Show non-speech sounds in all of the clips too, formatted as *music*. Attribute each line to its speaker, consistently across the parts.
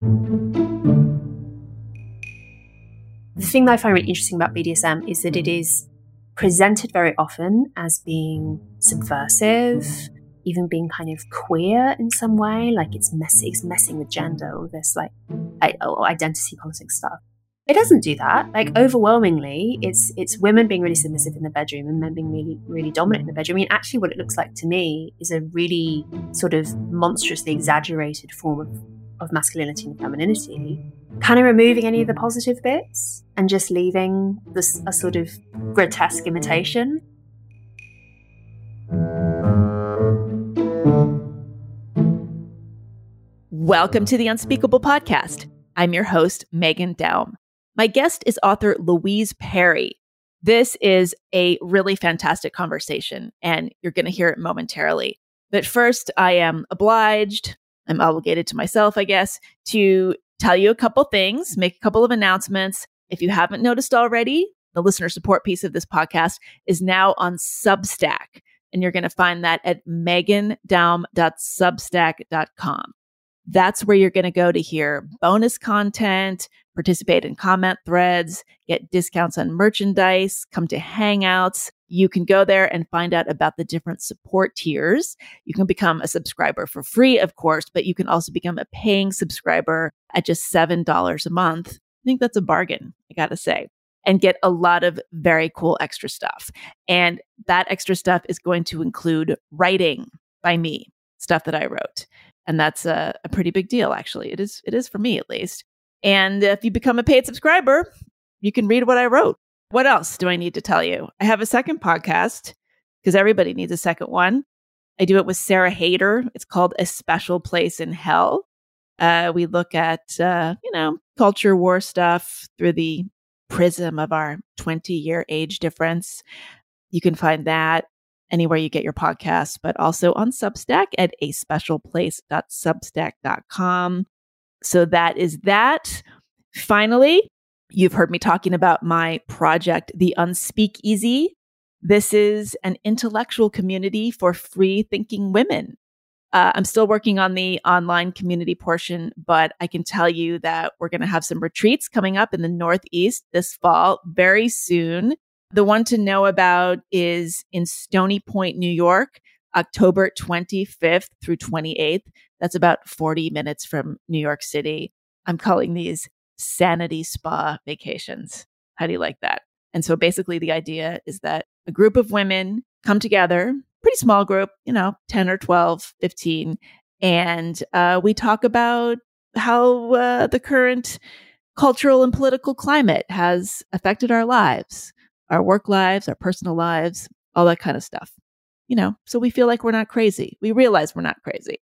Speaker 1: The thing that I find really interesting about BDSM is that it is presented very often as being subversive, even being kind of queer in some way, like it's messy, it's messing with gender or this like oh, identity politics stuff. It doesn't do that. Like overwhelmingly, it's it's women being really submissive in the bedroom and men being really really dominant in the bedroom. I mean, actually, what it looks like to me is a really sort of monstrously exaggerated form of of masculinity and femininity, kind of removing any of the positive bits and just leaving this a sort of grotesque imitation.
Speaker 2: Welcome to the Unspeakable Podcast. I'm your host, Meghan Daum. My guest is author Louise Perry. This is a really fantastic conversation, and you're going to hear it momentarily. But first, I am obliged, I'm obligated to myself, I guess, to tell you a couple things, make a couple of announcements. If you haven't noticed already, the listener support piece of this podcast is now on Substack. And you're going to find that at meghandaum.substack.com. That's where you're going to go to hear bonus content, participate in comment threads, get discounts on merchandise, come to hangouts. You can go there and find out about the different support tiers. You can become a subscriber for free, of course, but you can also become a paying subscriber at just $7 a month. I think that's a bargain, I gotta say, and get a lot of very cool extra stuff. And that extra stuff is going to include writing by me, stuff that I wrote and that's a, a pretty big deal actually it is it is for me at least and if you become a paid subscriber you can read what i wrote. What else do i need to tell you? I have a second podcast because everybody needs a second one. I do it with sarah Haider. it's called a special place in hell. Uh, we look at uh, you know culture war stuff through the prism of our 20 year age difference. You can find that anywhere you get your podcasts, but also on Substack at a specialplace.substack.com. So that is that. Finally, you've heard me talking about my project, The Unspeakeasy. This is an intellectual community for free thinking women. Uh, I'm still working on the online community portion, but I can tell you that we're going to have some retreats coming up in the Northeast this fall very soon. The one to know about is in Stony Point, New York, October 25th through 28th. That's about 40 minutes from New York City. I'm calling these sanity spa vacations. How do you like that? And so basically, the idea is that a group of women come together, pretty small group, you know, 10 or 12, 15, and uh, we talk about how uh, the current cultural and political climate has affected our lives our work lives, our personal lives, all that kind of stuff. You know, so we feel like we're not crazy. We realize we're not crazy.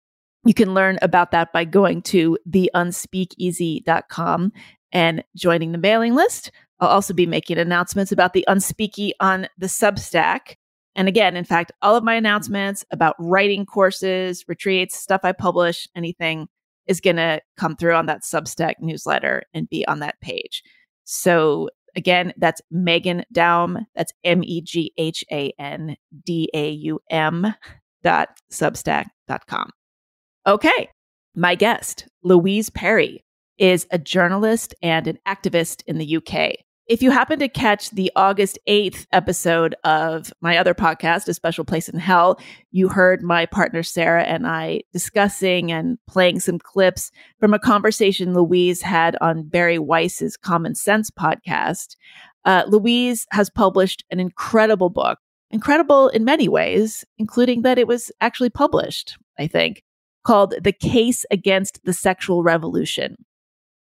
Speaker 2: You can learn about that by going to theunspeakeasy.com and joining the mailing list. I'll also be making announcements about the Unspeaky on the Substack. And again, in fact, all of my announcements about writing courses, retreats, stuff I publish, anything is going to come through on that Substack newsletter and be on that page. So Again, that's Meghan Daum. That's M E G H A N D A U M dot substack dot com. Okay. My guest, Louise Perry, is a journalist and an activist in the UK. If you happen to catch the August 8th episode of my other podcast, A Special Place in Hell, you heard my partner Sarah and I discussing and playing some clips from a conversation Louise had on Bari Weiss's Common Sense podcast. Uh, Louise has published an incredible book, incredible in many ways, including that it was actually published, I think, called The Case Against the Sexual Revolution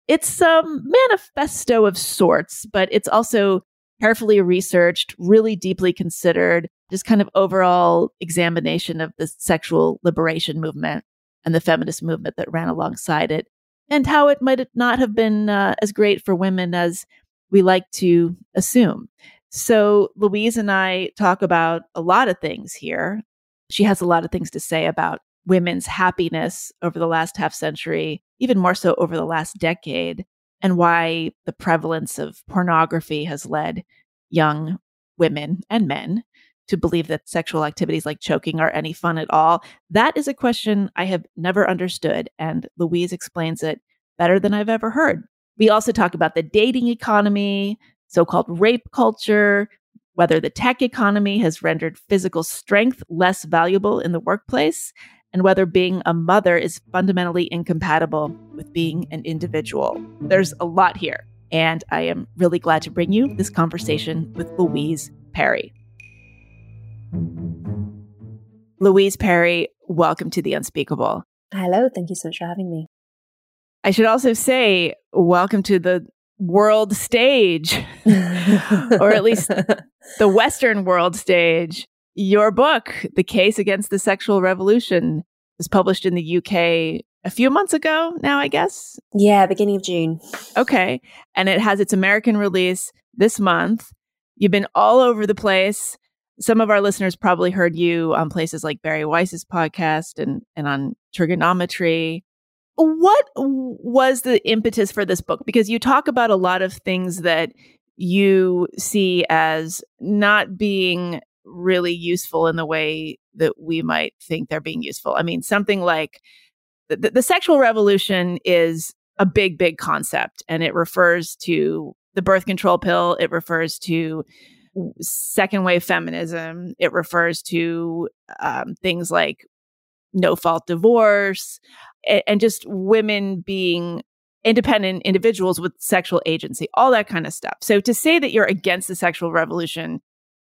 Speaker 2: it's a manifesto of sorts, but it's also carefully researched, really deeply considered, just kind of overall examination of the sexual liberation movement and the feminist movement that ran alongside it, and how it might not have been uh, as great for women as we like to assume. So, Louise and I talk about a lot of things here. She has a lot of things to say about women's happiness over the last half century, even more so over the last decade, and why the prevalence of pornography has led young women and men to believe that sexual activities like choking are any fun at all. That is a question I have never understood, and Louise explains it better than I've ever heard. We also talk about the dating economy, so called rape culture, whether the tech economy has rendered physical strength less valuable in the workplace, and whether being a mother is fundamentally incompatible with being an individual. There's a lot here, and I am really glad to bring you this conversation with Louise Perry. Louise Perry, welcome to The Unspeakable.
Speaker 1: Hello, thank you so much for having me.
Speaker 2: I should also say, welcome to the world stage, *laughs* or at least the Western world stage. Your book, The Case Against the Sexual Revolution, was published in the UK a few months ago now, I guess.
Speaker 1: Yeah, beginning of June.
Speaker 2: Okay. And it has its American release this month. You've been all over the place. Some of our listeners probably heard you on places like Bari Weiss's podcast and, and on Triggernometry. What was the impetus for this book? Because you talk about a lot of things that you see as not being really useful in the way that we might think they're being useful. I mean, something like the, the sexual revolution is a big, big concept, and it refers to the birth control pill, it refers to second wave feminism, it refers to um, things like no fault divorce, and, and just women being independent individuals with sexual agency, all that kind of stuff. So to say that you're against the sexual revolution,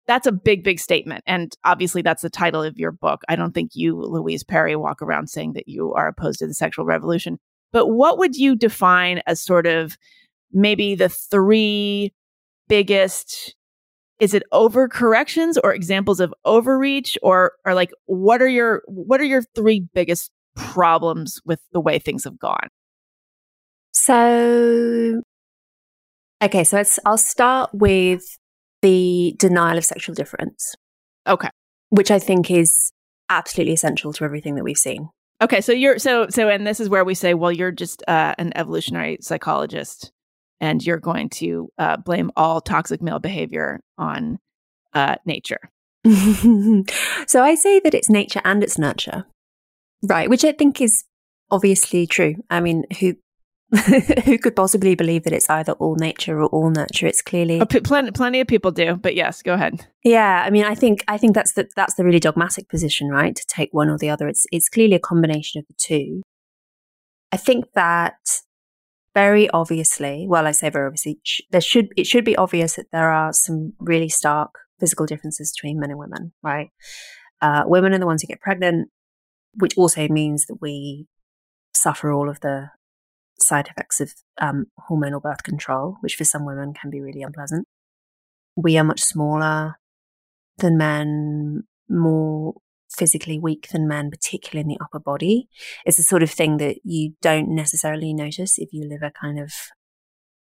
Speaker 2: that's a big, big statement. And obviously, that's the title of your book. I don't think you, Louise Perry, walk around saying that you are opposed to the sexual revolution. But what would you define as sort of maybe the three biggest is it overcorrections or examples of overreach or or like what are your what are your three biggest problems with the way things have gone
Speaker 1: so okay so it's i'll start with the denial of sexual difference
Speaker 2: okay
Speaker 1: which i think is absolutely essential to everything that we've seen
Speaker 2: okay so you're so so and this is where we say well you're just uh, an evolutionary psychologist and you're going to uh, blame all toxic male behavior on uh, nature. *laughs*
Speaker 1: so I say that it's nature and it's nurture, right? Which I think is obviously true. I mean, who *laughs* who could possibly believe that it's either all nature or all nurture? It's clearly
Speaker 2: oh, p- plenty, plenty of people do, but yes, go ahead.
Speaker 1: Yeah, I mean, I think I think that's the that's the really dogmatic position, right? To take one or the other. It's it's clearly a combination of the two. I think that very obviously, well, I say very obviously, there should it should be obvious that there are some really stark physical differences between men and women, right? Uh, women are the ones who get pregnant, which also means that we suffer all of the side effects of um, hormonal birth control, which for some women can be really unpleasant. We are much smaller than men, more physically weak than men, particularly in the upper body. It's the sort of thing that you don't necessarily notice if you live a kind of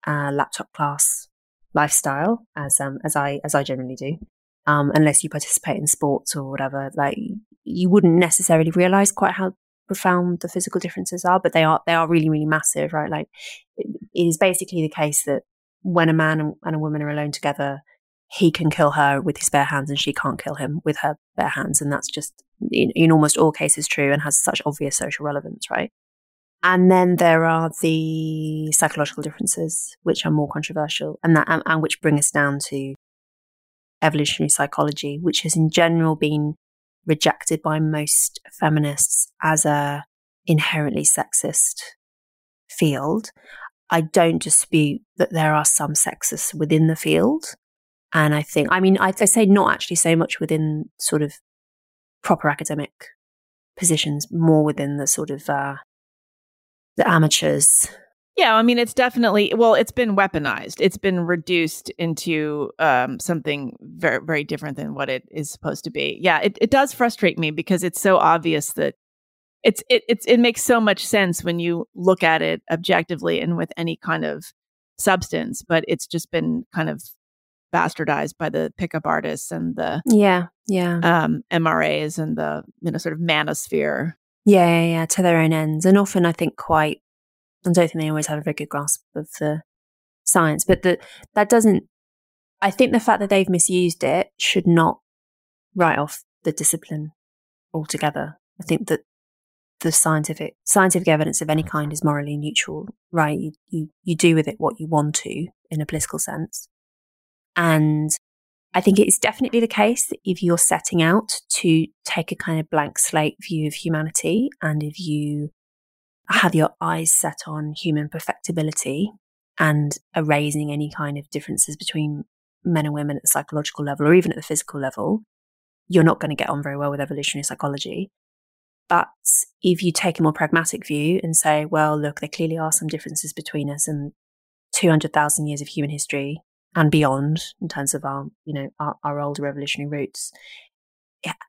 Speaker 1: uh, laptop class lifestyle, as um, as I as I generally do. Um, unless you participate in sports or whatever, like you wouldn't necessarily realize quite how profound the physical differences are, but they are they are really really massive, right? Like it is basically the case that when a man and a woman are alone together, he can kill her with his bare hands and she can't kill him with her bare hands. And that's just in, in almost all cases true and has such obvious social relevance, right? And then there are the psychological differences, which are more controversial and that, and, and which bring us down to evolutionary psychology, which has in general been rejected by most feminists as a inherently sexist field. I don't dispute that there are some sexists within the field. And I think, I mean, I, I say not actually so much within sort of proper academic positions, more within the sort of uh, the amateurs.
Speaker 2: Yeah, I mean, it's definitely well, it's been weaponized. It's been reduced into um, something very, very different than what it is supposed to be. Yeah, it, it does frustrate me because it's so obvious that it's it it's it makes so much sense when you look at it objectively and with any kind of substance, but it's just been kind of bastardized by the pickup artists and the
Speaker 1: yeah yeah
Speaker 2: um, MRAs and the you know sort of manosphere.
Speaker 1: Yeah, yeah, yeah, to their own ends, and often I think quite. I don't think they always have a very good grasp of the science, but that that doesn't. I think the fact that they've misused it should not write off the discipline altogether. I think that the scientific scientific evidence of any kind is morally neutral, right? You, you you do with it what you want to in a political sense. And I think it is definitely the case that if you're setting out to take a kind of blank slate view of humanity and if you have your eyes set on human perfectibility and erasing any kind of differences between men and women at the psychological level or even at the physical level, you're not going to get on very well with evolutionary psychology. But if you take a more pragmatic view and say, well, look, there clearly are some differences between us and 200,000 years of human history and beyond in terms of our, you know, our, our older revolutionary roots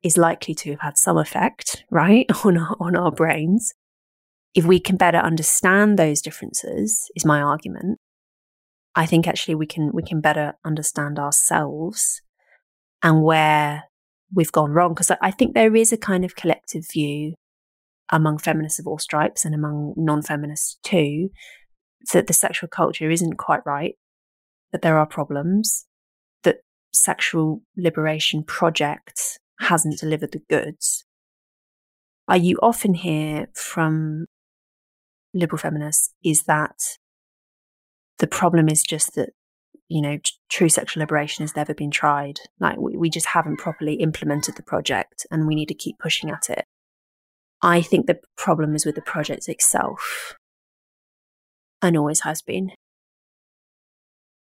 Speaker 1: is likely to have had some effect, right, *laughs* on our, on our brains. If we can better understand those differences, is my argument, I think actually we can we can better understand ourselves and where we've gone wrong. Because I think there is a kind of collective view among feminists of all stripes and among non-feminists too that the sexual culture isn't quite right, that there are problems, that sexual liberation projects hasn't delivered the goods. Uh, you often hear from liberal feminists is that the problem is just that, you know, true sexual liberation has never been tried. Like we, we just haven't properly implemented the project and we need to keep pushing at it. I think the problem is with the project itself and always has been.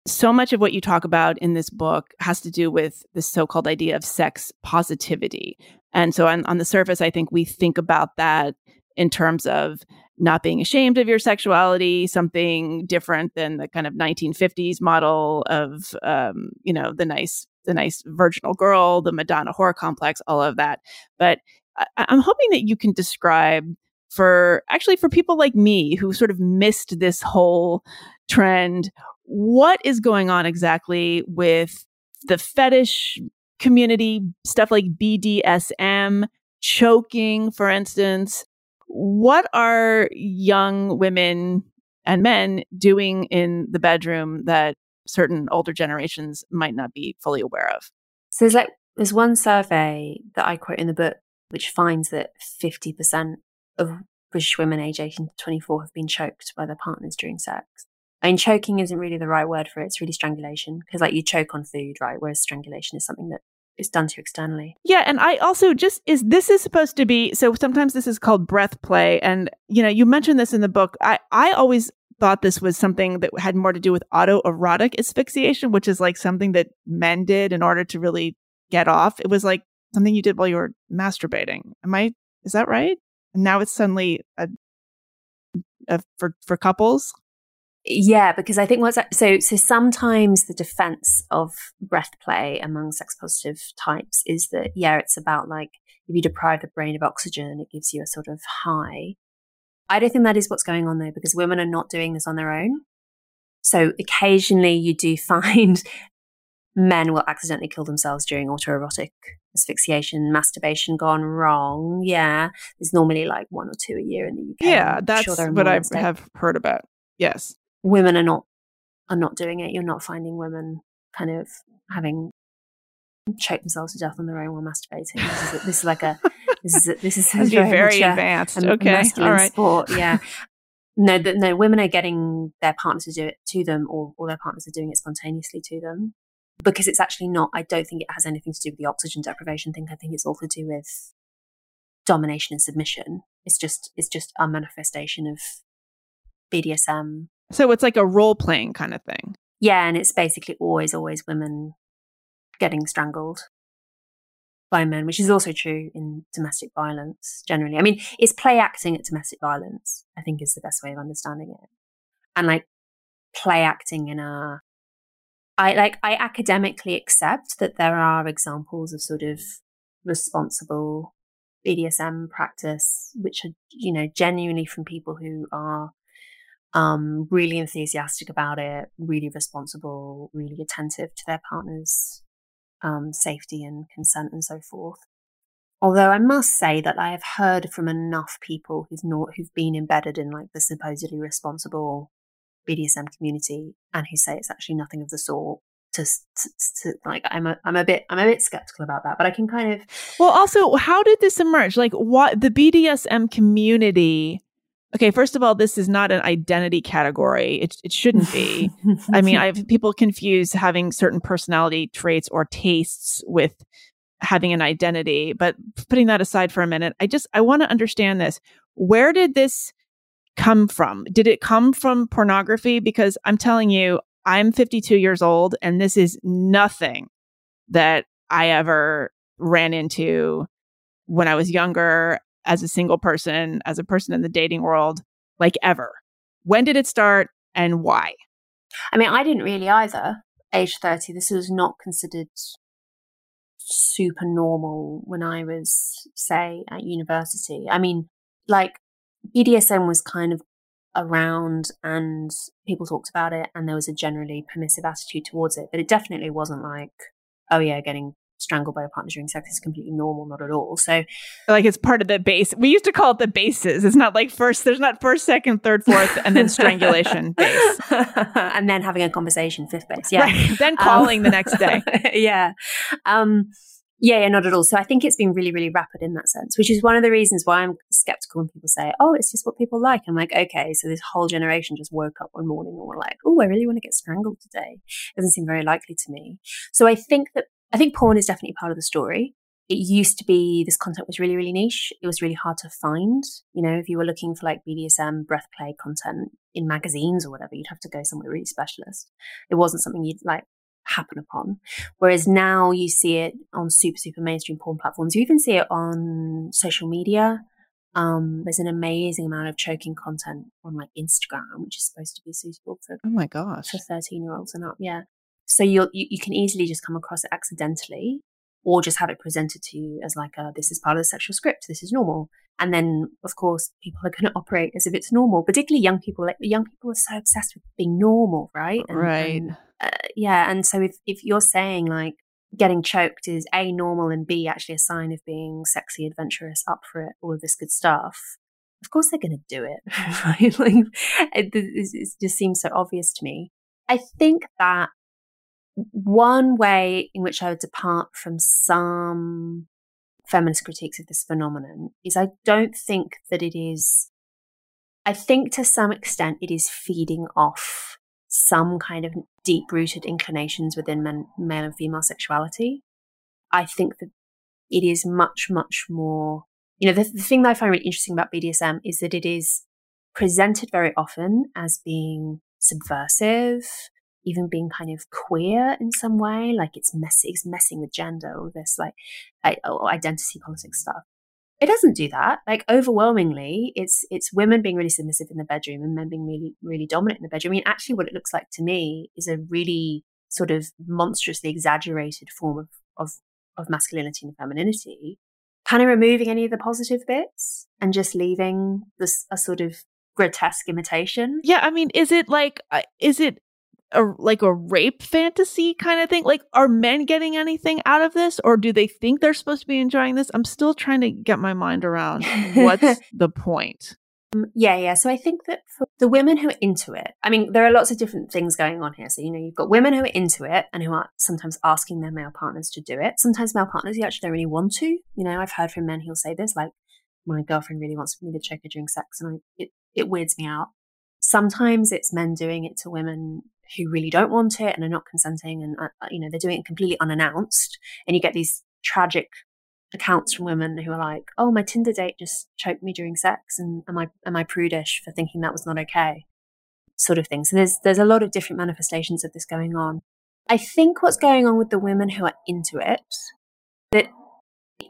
Speaker 2: So much of what you talk about in this book has to do with this so called idea of sex positivity. And so, on, on the surface, I think we think about that in terms of not being ashamed of your sexuality, something different than the kind of 1950s model of, um, you know, the nice, the nice virginal girl, the Madonna whore complex, all of that. But I- I'm hoping that you can describe for actually for people like me who sort of missed this whole trend, what is going on exactly with the fetish community, stuff like BDSM, choking, for instance, what are young women and men doing in the bedroom that certain older generations might not be fully aware of?
Speaker 1: So there's like there's one survey that I quote in the book which finds that 50% of British women aged 18 to 24 have been choked by their partners during sex. I mean, choking isn't really the right word for it. It's really strangulation because, like, you choke on food, right? Whereas strangulation is something that is done to externally.
Speaker 2: Yeah, and I also just is this is supposed to be so sometimes this is called breath play and you know, you mentioned this in the book. I I always thought this was something that had more to do with autoerotic asphyxiation, which is like something that men did in order to really get off. It was like something you did while you were masturbating. Am I is that right? And now it's suddenly a, a for for couples.
Speaker 1: Yeah, because I think what's so so sometimes the defense of breath play among sex positive types is that yeah, it's about like if you deprive the brain of oxygen, it gives you a sort of high. I don't think that is what's going on though, because women are not doing this on their own. So occasionally you do *laughs* find men will accidentally kill themselves during autoerotic asphyxiation, masturbation gone wrong. Yeah, there's normally like one or two a year in the UK.
Speaker 2: Yeah, that's sure what I have heard about. Yes
Speaker 1: women are not are not doing it. You're not finding women kind of having choked themselves to death on their own while masturbating. This is, this is like a this is a, this is *laughs*
Speaker 2: a very, very advanced. A, a okay, all right.
Speaker 1: Sport, yeah. *laughs* no, the, no, women are getting their partners to do it to them, or, or their partners are doing it spontaneously to them, because it's actually not. I don't think it has anything to do with the oxygen deprivation thing. I think it's all to do with domination and submission. It's just it's just a manifestation of BDSM
Speaker 2: so it's like a role playing kind of thing.
Speaker 1: Yeah, and it's basically always, always women getting strangled by men, which is also true in domestic violence generally. I mean, it's play acting at domestic violence, I think is the best way of understanding it. And like play acting in a I like I academically accept that there are examples of sort of responsible BDSM practice, which are, you know, genuinely from people who are um, really enthusiastic about it, really responsible, really attentive to their partner's um, safety and consent and so forth. Although I must say that I have heard from enough people who've not who've been embedded in like the supposedly responsible BDSM community and who say it's actually nothing of the sort. to, to, to, like I'm a I'm a bit I'm a bit skeptical about that, but I can kind of
Speaker 2: Well, also, how did this emerge? Like what the BDSM community Okay, first of all, this is not an identity category. It it shouldn't be. I mean, I have *laughs* people confuse having certain personality traits or tastes with having an identity, but putting that aside for a minute, I just I want to understand this. Where did this come from? Did it come from pornography because I'm telling you, I'm 52 years old and this is nothing that I ever ran into when I was younger as a single person, as a person in the dating world, like ever. When did it start and why?
Speaker 1: I mean, I didn't really either. Age 30, this was not considered super normal when I was, say, at university. I mean, like, BDSM was kind of around and people talked about it and there was a generally permissive attitude towards it but it definitely wasn't like oh yeah getting strangled by a partner during sex is completely normal not at all so
Speaker 2: like it's part of the base we used to call it the bases it's not like first there's not first second third fourth and then strangulation *laughs* base
Speaker 1: and then having a conversation fifth base yeah
Speaker 2: right. then calling um, the next day *laughs*
Speaker 1: yeah um yeah, yeah, not at all. So I think it's been really, really rapid in that sense, which is one of the reasons why I'm skeptical when people say, oh, it's just what people like. I'm like, okay, so this whole generation just woke up one morning and were like, oh, I really want to get strangled today. It doesn't seem very likely to me. So I think that, I think porn is definitely part of the story. It used to be this content was really, really niche. It was really hard to find. You know, if you were looking for like BDSM, breath play content in magazines or whatever, you'd have to go somewhere really specialist. It wasn't something you'd like happen upon. Whereas now you see it on super, super mainstream porn platforms. You even see it on social media. Um, there's an amazing amount of choking content on like Instagram, which is supposed to be suitable for
Speaker 2: oh my gosh
Speaker 1: for 13 year olds and up. Yeah. So you you can easily just come across it accidentally or just have it presented to you as like a, this is part of the sexual script. This is normal. And then, of course, people are going *laughs* to operate as if it's normal, particularly young people. Like young people are so obsessed with being normal, right?
Speaker 2: And, right.
Speaker 1: And, uh, yeah. And so if, if you're saying like getting choked is A, normal and B, actually a sign of being sexy, adventurous, up for it, all of this good stuff, of course they're going to do it. *laughs* Right? like it, it just seems so obvious to me. I think that one way in which I would depart from some feminist critiques of this phenomenon is I don't think that it is, I think to some extent it is feeding off some kind of deep rooted inclinations within men, male and female sexuality. I think that it is much, much more, you know, the, the thing that I find really interesting about BDSM is that it is presented very often as being subversive, even being kind of queer in some way, like it's messy, it's messing with gender, all this like identity politics stuff. It doesn't do that. Like overwhelmingly, it's it's women being really submissive in the bedroom and men being really really dominant in the bedroom. I mean, actually, what it looks like to me is a really sort of monstrously exaggerated form of of, of masculinity and femininity, kind of removing any of the positive bits and just leaving this a sort of grotesque imitation.
Speaker 2: Yeah, I mean, is it like uh, is it a like a rape fantasy kind of thing? Like, are men getting anything out of this, or do they think they're supposed to be enjoying this? I'm still trying to get my mind around what's *laughs* the point.
Speaker 1: Um, yeah, yeah. So I think that for the women who are into it, I mean, there are lots of different things going on here. So, you know, you've got women who are into it and who are sometimes asking their male partners to do it. Sometimes male partners who actually don't really want to. You know, I've heard from men who'll say this, like, my girlfriend really wants me to choke her during sex, and I, it, it weirds me out. Sometimes it's men doing it to women who really don't want it and are not consenting and uh, uh, you know they're doing it completely unannounced and you get these tragic accounts from women who are like oh my tinder date just choked me during sex and am i am i prudish for thinking that was not okay? sort of thing. So there's there's a lot of different manifestations of this going on. I think what's going on with the women who are into it that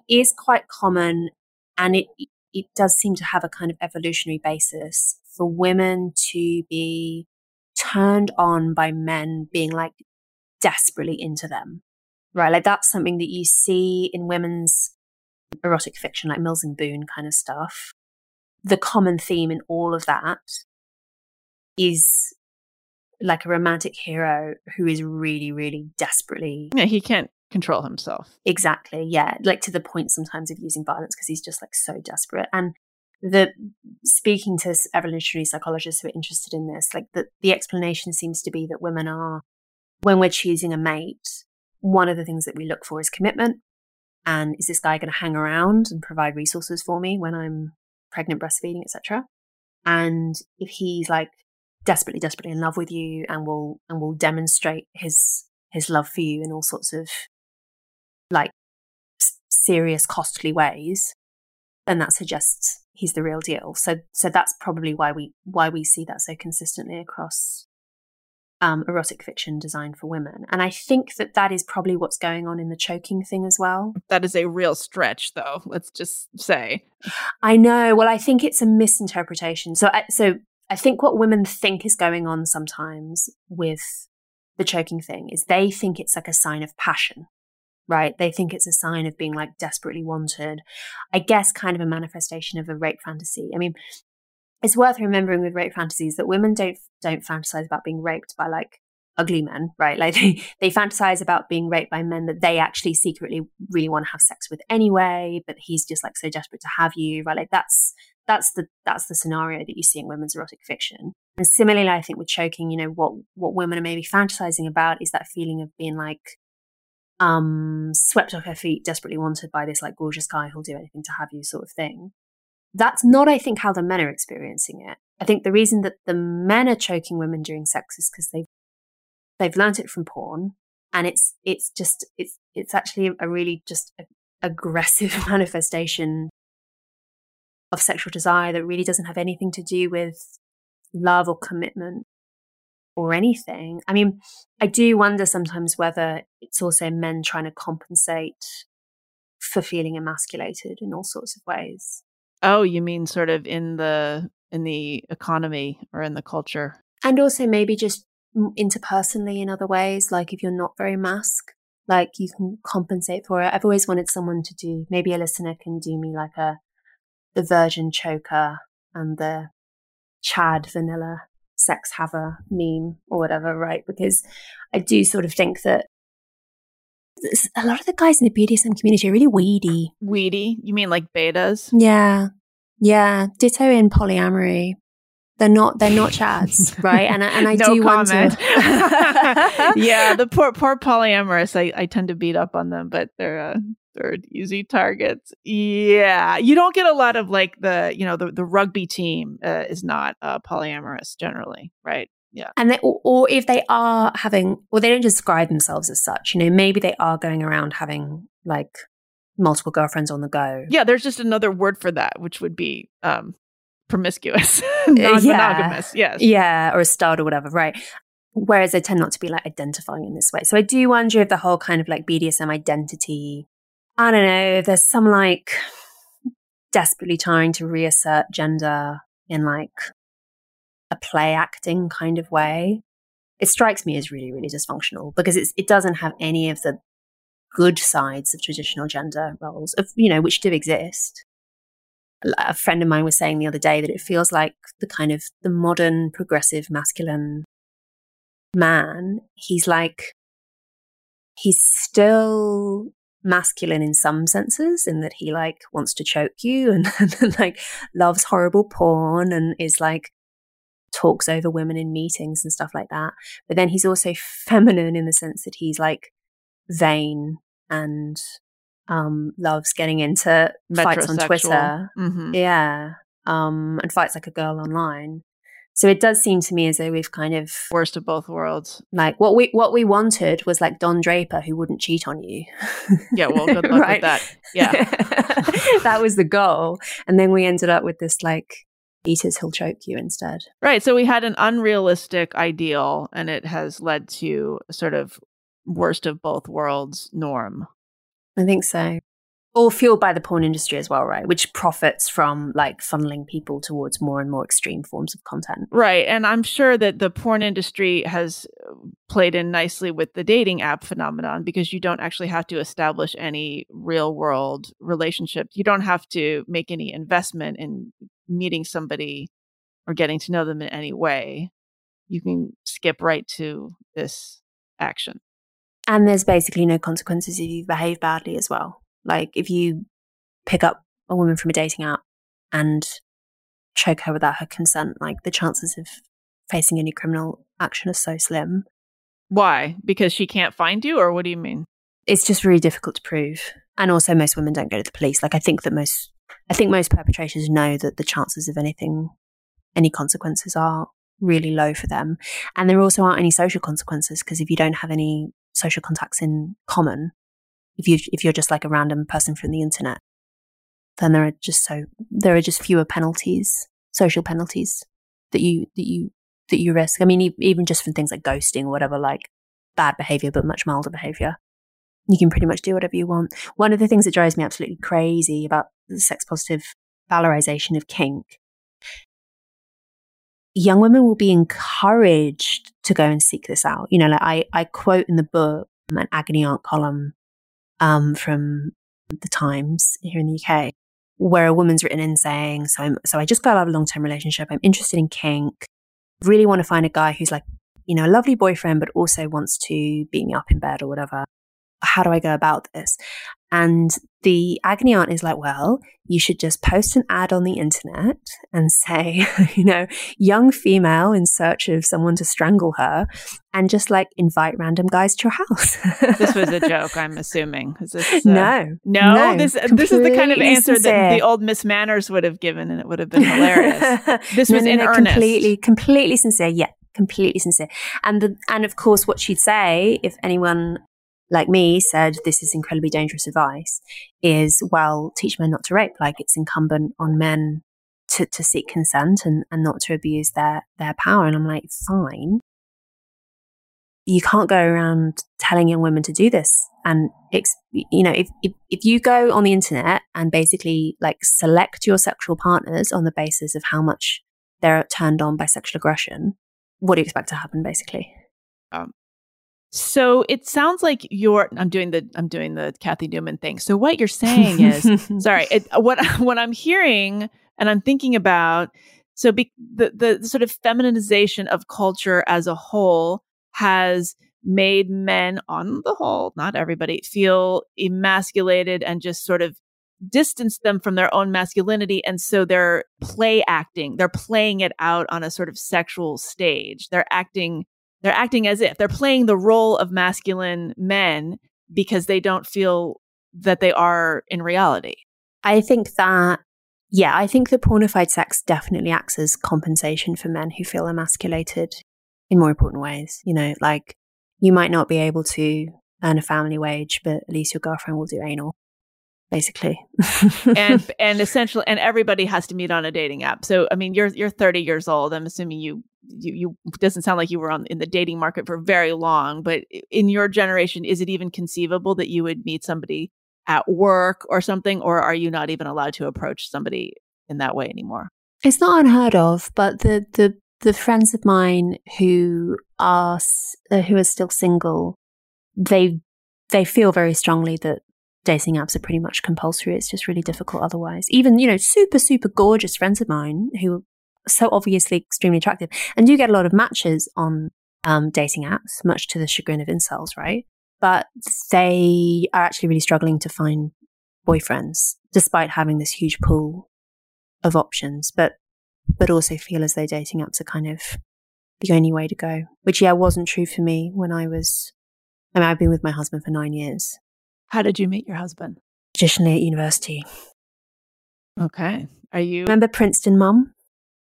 Speaker 1: is quite common and it it does seem to have a kind of evolutionary basis for women to be turned on by men being like desperately into them, right? Like that's something that you see in women's erotic fiction, like Mills and Boon kind of stuff. The common theme in all of that is like a romantic hero who is really, really desperately.
Speaker 2: Yeah, he can't control himself.
Speaker 1: Exactly. Yeah. Like to the point sometimes of using violence because he's just like so desperate. And the speaking to evolutionary psychologists who are interested in this, like the, the explanation seems to be that women are when we're choosing a mate, one of the things that we look for is commitment. And is this guy going to hang around and provide resources for me when I'm pregnant, breastfeeding, etc.? And if he's like desperately, desperately in love with you and will and will demonstrate his his love for you in all sorts of like serious, costly ways, then that suggests he's the real deal. So so that's probably why we why we see that so consistently across um, erotic fiction designed for women. And I think that that is probably what's going on in the choking thing as well.
Speaker 2: That is a real stretch, though. Let's just say.
Speaker 1: I know. Well, I think it's a misinterpretation. So, I, so I think what women think is going on sometimes with the choking thing is they think it's like a sign of passion, right? They think it's a sign of being like desperately wanted. I guess kind of a manifestation of a rape fantasy. I mean, it's worth remembering with rape fantasies that women don't don't fantasize about being raped by like ugly men, right? *laughs* Like they, they fantasize about being raped by men that they actually secretly really want to have sex with anyway, but he's just like so desperate to have you, right? Like that's that's the that's the scenario that you see in women's erotic fiction. And similarly, I think with choking, you know, what what women are maybe fantasizing about is that feeling of being like um swept off her feet, desperately wanted by this like gorgeous guy who'll do anything to have you sort of thing that's not, I think, how the men are experiencing it. I think the reason that the men are choking women during sex is because they've they've learnt it from porn, and it's it's just it's it's actually a really just a, aggressive *laughs* manifestation of sexual desire that really doesn't have anything to do with love or commitment or anything. I mean, I do wonder sometimes whether it's also men trying to compensate for feeling emasculated in all sorts of ways.
Speaker 2: Oh, you mean sort of in the in the economy or in the culture?
Speaker 1: And also maybe just interpersonally in other ways, like if you're not very masc, like you can compensate for it. I've always wanted someone to do maybe a listener can do me like a the virgin choker and the Chad vanilla sex haver meme or whatever, right? Because I do sort of think that a lot of the guys in the BDSM community are really weedy.
Speaker 2: Weedy? You mean like betas?
Speaker 1: Yeah. Yeah. Ditto in polyamory. They're not they're not chads, *laughs* right? And and I
Speaker 2: no
Speaker 1: do
Speaker 2: comment.
Speaker 1: want to *laughs* *laughs*
Speaker 2: Yeah, the poor poor polyamorous, I, I tend to beat up on them, but they're uh, they're easy targets. Yeah. You don't get a lot of like the, you know, the, the rugby team uh, is not uh, polyamorous generally, right? Yeah.
Speaker 1: And they, or, or if they are having, or they don't describe themselves as such, you know, maybe they are going around having like multiple girlfriends on the go.
Speaker 2: Yeah, there's just another word for that, which would be um, promiscuous, *laughs* non-monogamous.
Speaker 1: Yeah.
Speaker 2: Yes.
Speaker 1: Yeah, or a stud or whatever, right? Whereas they tend not to be like identifying in this way. So I do wonder if the whole kind of like BDSM identity, I don't know, there's some like desperately trying to reassert gender in like a play acting kind of way. It strikes me as really, really dysfunctional because it doesn't have any of the good sides of traditional gender roles, of you know, which do exist. A friend of mine was saying the other day that it feels like the kind of the modern progressive masculine man. He's like he's still masculine in some senses in that he like wants to choke you *laughs* and, and like loves horrible porn and is like talks over women in meetings and stuff like that. But then he's also feminine in the sense that he's like vain and um, loves getting into fights on Twitter.
Speaker 2: Mm-hmm.
Speaker 1: Yeah. Um, and fights like a girl online. So it does seem to me as though we've kind of
Speaker 2: worst of both worlds.
Speaker 1: Like what we what we wanted was like Don Draper who wouldn't cheat on you.
Speaker 2: yeah, well, good luck *laughs*
Speaker 1: right?
Speaker 2: with that. Yeah, *laughs*
Speaker 1: that was the goal, and then we ended up with this like eaters he'll choke you instead.
Speaker 2: Right. So we had an unrealistic ideal, and it has led to a sort of worst of both worlds norm.
Speaker 1: I think so. All fueled by the porn industry as well, right? Which profits from like funneling people towards more and more extreme forms of content.
Speaker 2: Right. And I'm sure that the porn industry has played in nicely with the dating app phenomenon because you don't actually have to establish any real world relationship. You don't have to make any investment in meeting somebody or getting to know them in any way. You can skip right to this action.
Speaker 1: And there's basically no consequences if you behave badly as well. Like if you pick up a woman from a dating app and choke her without her consent, like the chances of facing any criminal action are so slim.
Speaker 2: Why? Because she can't find you, or what do you mean?
Speaker 1: It's just really difficult to prove. And also, most women don't go to the police. Like, I think that most, I think most perpetrators know that the chances of anything, any consequences are really low for them. And there also aren't any social consequences because if you don't have any social contacts in common, if you if you're just like a random person from the internet, then there are just so there are just fewer penalties, social penalties that you that you that you risk. I mean, even just from things like ghosting or whatever, like bad behavior but much milder behavior, you can pretty much do whatever you want. One of the things that drives me absolutely crazy about the sex positive valorization of kink young women will be encouraged to go and seek this out. You know, like I, I quote in the book um, an agony aunt column um, from the Times here in the UK, where a woman's written in saying, "So, I'm, so I just got out of a long term relationship. I'm interested in kink. Really want to find a guy who's like, you know, a lovely boyfriend, but also wants to beat me up in bed or whatever. How do I go about this?" And the agony aunt is like, well, you should just post an ad on the internet and say, *laughs* you know, young female in search of someone to strangle her and just like invite random guys to your house. *laughs*
Speaker 2: this was a joke, I'm assuming. Is this,
Speaker 1: uh, no,
Speaker 2: no, no, this, this is the kind of answer sincere. that the old Miss Manners would have given and it would have been hilarious. *laughs* This no, was no, in
Speaker 1: earnest. Completely, completely sincere. Yeah, completely sincere. And the, and of course, what she'd say if anyone like me said this is incredibly dangerous advice is well teach men not to rape. Like it's incumbent on men to, to seek consent and, and not to abuse their their power. And i'm like fine. You can't go around telling young women to do this. And it's you know if, if if you go on the internet and basically like select your sexual partners on the basis of how much they're turned on by sexual aggression what do you expect to happen basically?
Speaker 2: Um, so it sounds like you're I'm doing the I'm doing the Cathy Newman thing. So what you're saying is *laughs* sorry, it, what *laughs* what I'm hearing and I'm thinking about so be, the the sort of feminization of culture as a whole has made men on the whole, not everybody, feel emasculated and just sort of distance them from their own masculinity and so they're play acting. They're playing it out on a sort of sexual stage. They're acting they're acting as if they're playing the role of masculine men because they don't feel that they are in reality.
Speaker 1: I think that, yeah, I think that pornified sex definitely acts as compensation for men who feel emasculated in more important ways. You know, like you might not be able to earn a family wage, but at least your girlfriend will do anal basically.
Speaker 2: and *laughs* and essentially and everybody has to meet on a dating app. So I mean you're you're 30 years old. I'm assuming you you, you doesn't sound like you were on in the dating market for very long, but in your generation is it even conceivable that you would meet somebody at work or something or are you not even allowed to approach somebody in that way anymore?
Speaker 1: It's not unheard of, but the the the friends of mine who are uh, who are still single, they they feel very strongly that dating apps are pretty much compulsory. It's just really difficult otherwise. Even, you know, super, super gorgeous friends of mine who are so obviously extremely attractive and do get a lot of matches on um, dating apps, much to the chagrin of incels, right? But they are actually really struggling to find boyfriends despite having this huge pool of options, but, but also feel as though dating apps are kind of the only way to go, which yeah, wasn't true for me when I was, I mean, I've been with my husband for nine years
Speaker 2: how did you meet your husband?
Speaker 1: Traditionally at university.
Speaker 2: Okay. Are you
Speaker 1: remember Princeton mom?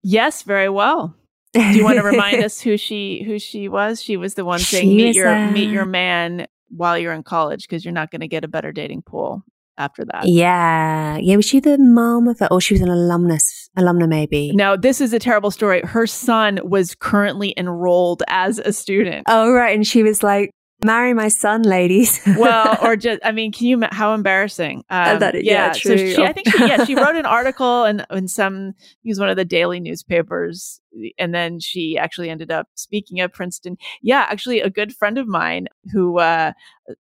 Speaker 2: Yes, very well. Do you want to remind us *laughs* who she who she was? She was the one saying meet your a... meet your man while you're in college because you're not going to get a better dating pool after that.
Speaker 1: Yeah. Yeah. Was she the mom of it? Or she was an alumnus, alumna maybe?
Speaker 2: No, this is a terrible story. Her son was currently enrolled as a student.
Speaker 1: Oh, right. And she was like, marry my son, ladies. *laughs*
Speaker 2: well, or just, I mean, can you, how embarrassing. Um, that, yeah, yeah true. So she, I think she, yeah, she wrote an *laughs* article and in, in some, he was one of the daily newspapers. And then she actually ended up speaking at Princeton. Yeah, actually a good friend of mine who, uh,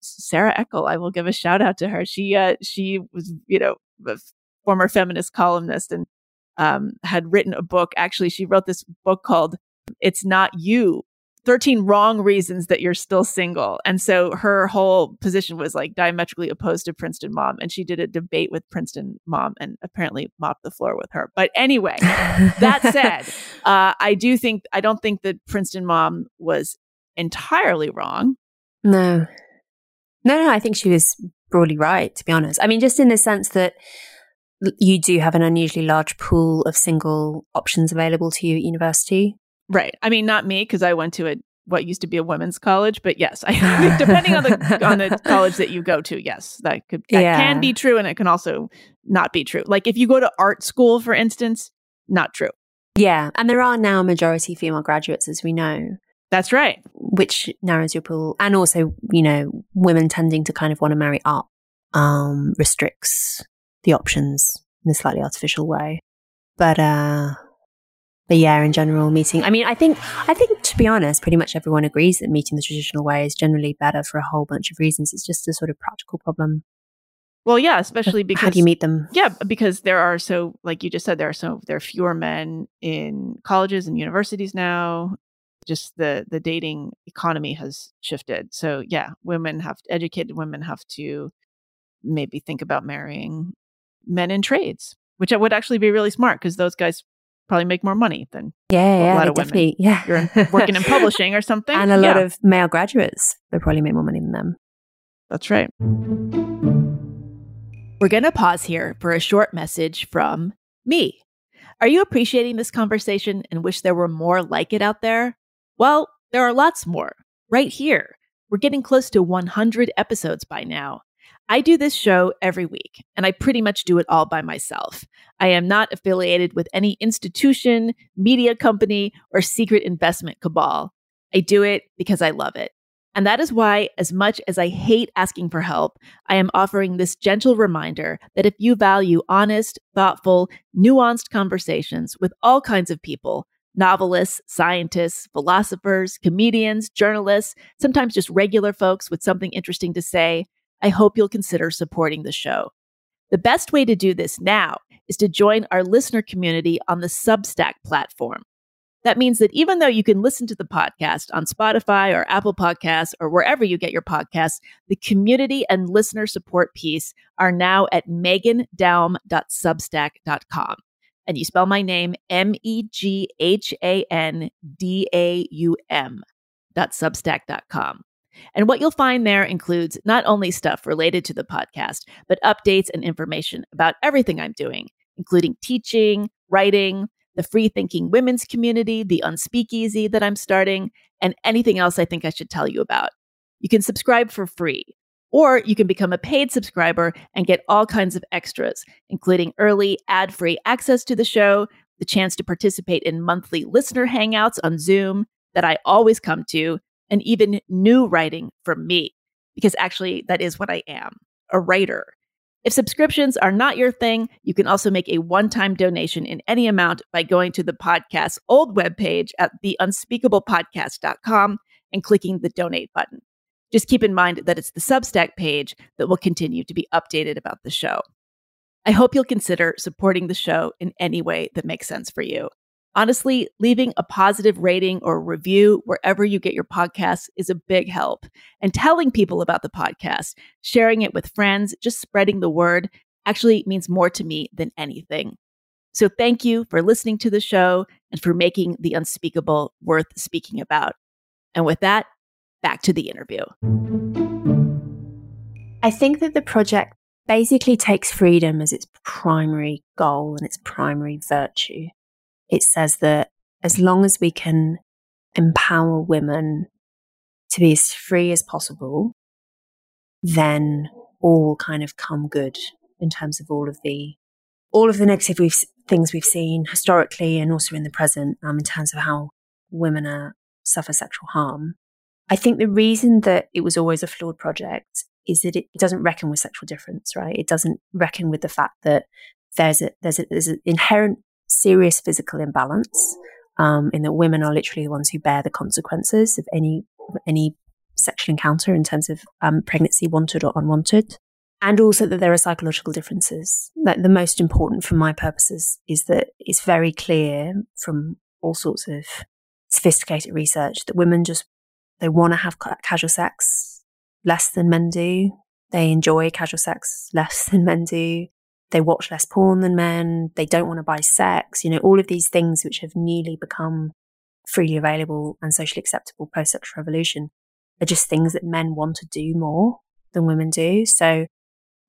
Speaker 2: Sara Eckel, I will give a shout out to her. She, uh, she was, you know, a former feminist columnist and, um, had written a book. Actually, she wrote this book called It's Not You, 13 wrong reasons that you're still single. And so her whole position was like diametrically opposed to Princeton mom. And she did a debate with Princeton mom and apparently mopped the floor with her. But anyway, that *laughs* said, uh, I do think, I don't think that Princeton mom was entirely wrong.
Speaker 1: No. No, no, I think she was broadly right, to be honest. I mean, just in the sense that you do have an unusually large pool of single options available to you at university.
Speaker 2: Right. I mean, not me, because I went to a what used to be a women's college, but yes, I *laughs* *laughs* depending on the on the college that you go to, yes, that could that yeah. can be true, and it can also not be true. Like if you go to art school, for instance, not true.
Speaker 1: Yeah, and there are now majority female graduates, as we know.
Speaker 2: That's right.
Speaker 1: Which narrows your pool, and also, you know, women tending to kind of want to marry up um, restricts the options in a slightly artificial way. But uh, but yeah, in general, meeting. I mean, I think, I think to be honest, pretty much everyone agrees that meeting the traditional way is generally better for a whole bunch of reasons. It's just a sort of practical problem.
Speaker 2: Well, yeah, especially because
Speaker 1: how do you meet them?
Speaker 2: Yeah, because there are so, like you just said, there are so there are fewer men in colleges and universities now. Just the the dating economy has shifted. So yeah, women have educated women have to maybe think about marrying men in trades, which would actually be really smart because those guys probably make more money than
Speaker 1: yeah, yeah, a lot of women. Yeah,
Speaker 2: you're working in *laughs* publishing or something,
Speaker 1: and a lot of male graduates they probably make more money than them.
Speaker 2: That's right. We're going to pause here for a short message from me. Are you appreciating this conversation and wish there were more like it out there? Well, there are lots more right here. We're getting close to 100 episodes by now. I do this show every week, and I pretty much do it all by myself. I am not affiliated with any institution, media company, or secret investment cabal. I do it because I love it. And that is why, as much as I hate asking for help, I am offering this gentle reminder that if you value honest, thoughtful, nuanced conversations with all kinds of people, novelists, scientists, philosophers, comedians, journalists, sometimes just regular folks with something interesting to say, I hope you'll consider supporting the show. The best way to do this now is to join our listener community on the Substack platform. That means that even though you can listen to the podcast on Spotify or Apple Podcasts or wherever you get your podcasts, the community and listener support piece are now at meghandaum.substack.com. And you spell my name M E G H A N D A U M dot substack.com. And what you'll find there includes not only stuff related to the podcast, but updates and information about everything I'm doing, including teaching, writing, the free thinking women's community, the Unspeakeasy that I'm starting, and anything else I think I should tell you about. You can subscribe for free, or you can become a paid subscriber and get all kinds of extras, including early ad free access to the show, the chance to participate in monthly listener hangouts on Zoom that I always come to, and even new writing from me, because actually, that is what I am a writer. If subscriptions are not your thing, you can also make a one time donation in any amount by going to the podcast's old webpage at theunspeakablepodcast.com and clicking the donate button. Just keep in mind that it's the Substack page that will continue to be updated about the show. I hope you'll consider supporting the show in any way that makes sense for you. Honestly, leaving a positive rating or review wherever you get your podcasts is a big help. And telling people about the podcast, sharing it with friends, just spreading the word actually means more to me than anything. So thank you for listening to the show and for making the unspeakable worth speaking about. And with that, back to the interview.
Speaker 1: I think that the project basically takes freedom as its primary goal and its primary virtue it says that as long as we can empower women to be as free as possible, then all kind of come good in terms of all of the all of the negative we've, things we've seen historically and also in the present um, in terms of how women are, suffer sexual harm. I think the reason that it was always a flawed project is that it doesn't reckon with sexual difference, right? It doesn't reckon with the fact that there's a there's a, there's an inherent serious physical imbalance um, in that women are literally the ones who bear the consequences of any any sexual encounter in terms of um, pregnancy, wanted or unwanted, and also that there are psychological differences. Like the most important, for my purposes, is that it's very clear from all sorts of sophisticated research that women just they want to have casual sex less than men do. They enjoy casual sex less than men do they watch less porn than men, they don't want to buy sex, you know, all of these things which have newly become freely available and socially acceptable post sexual revolution are just things that men want to do more than women do. So,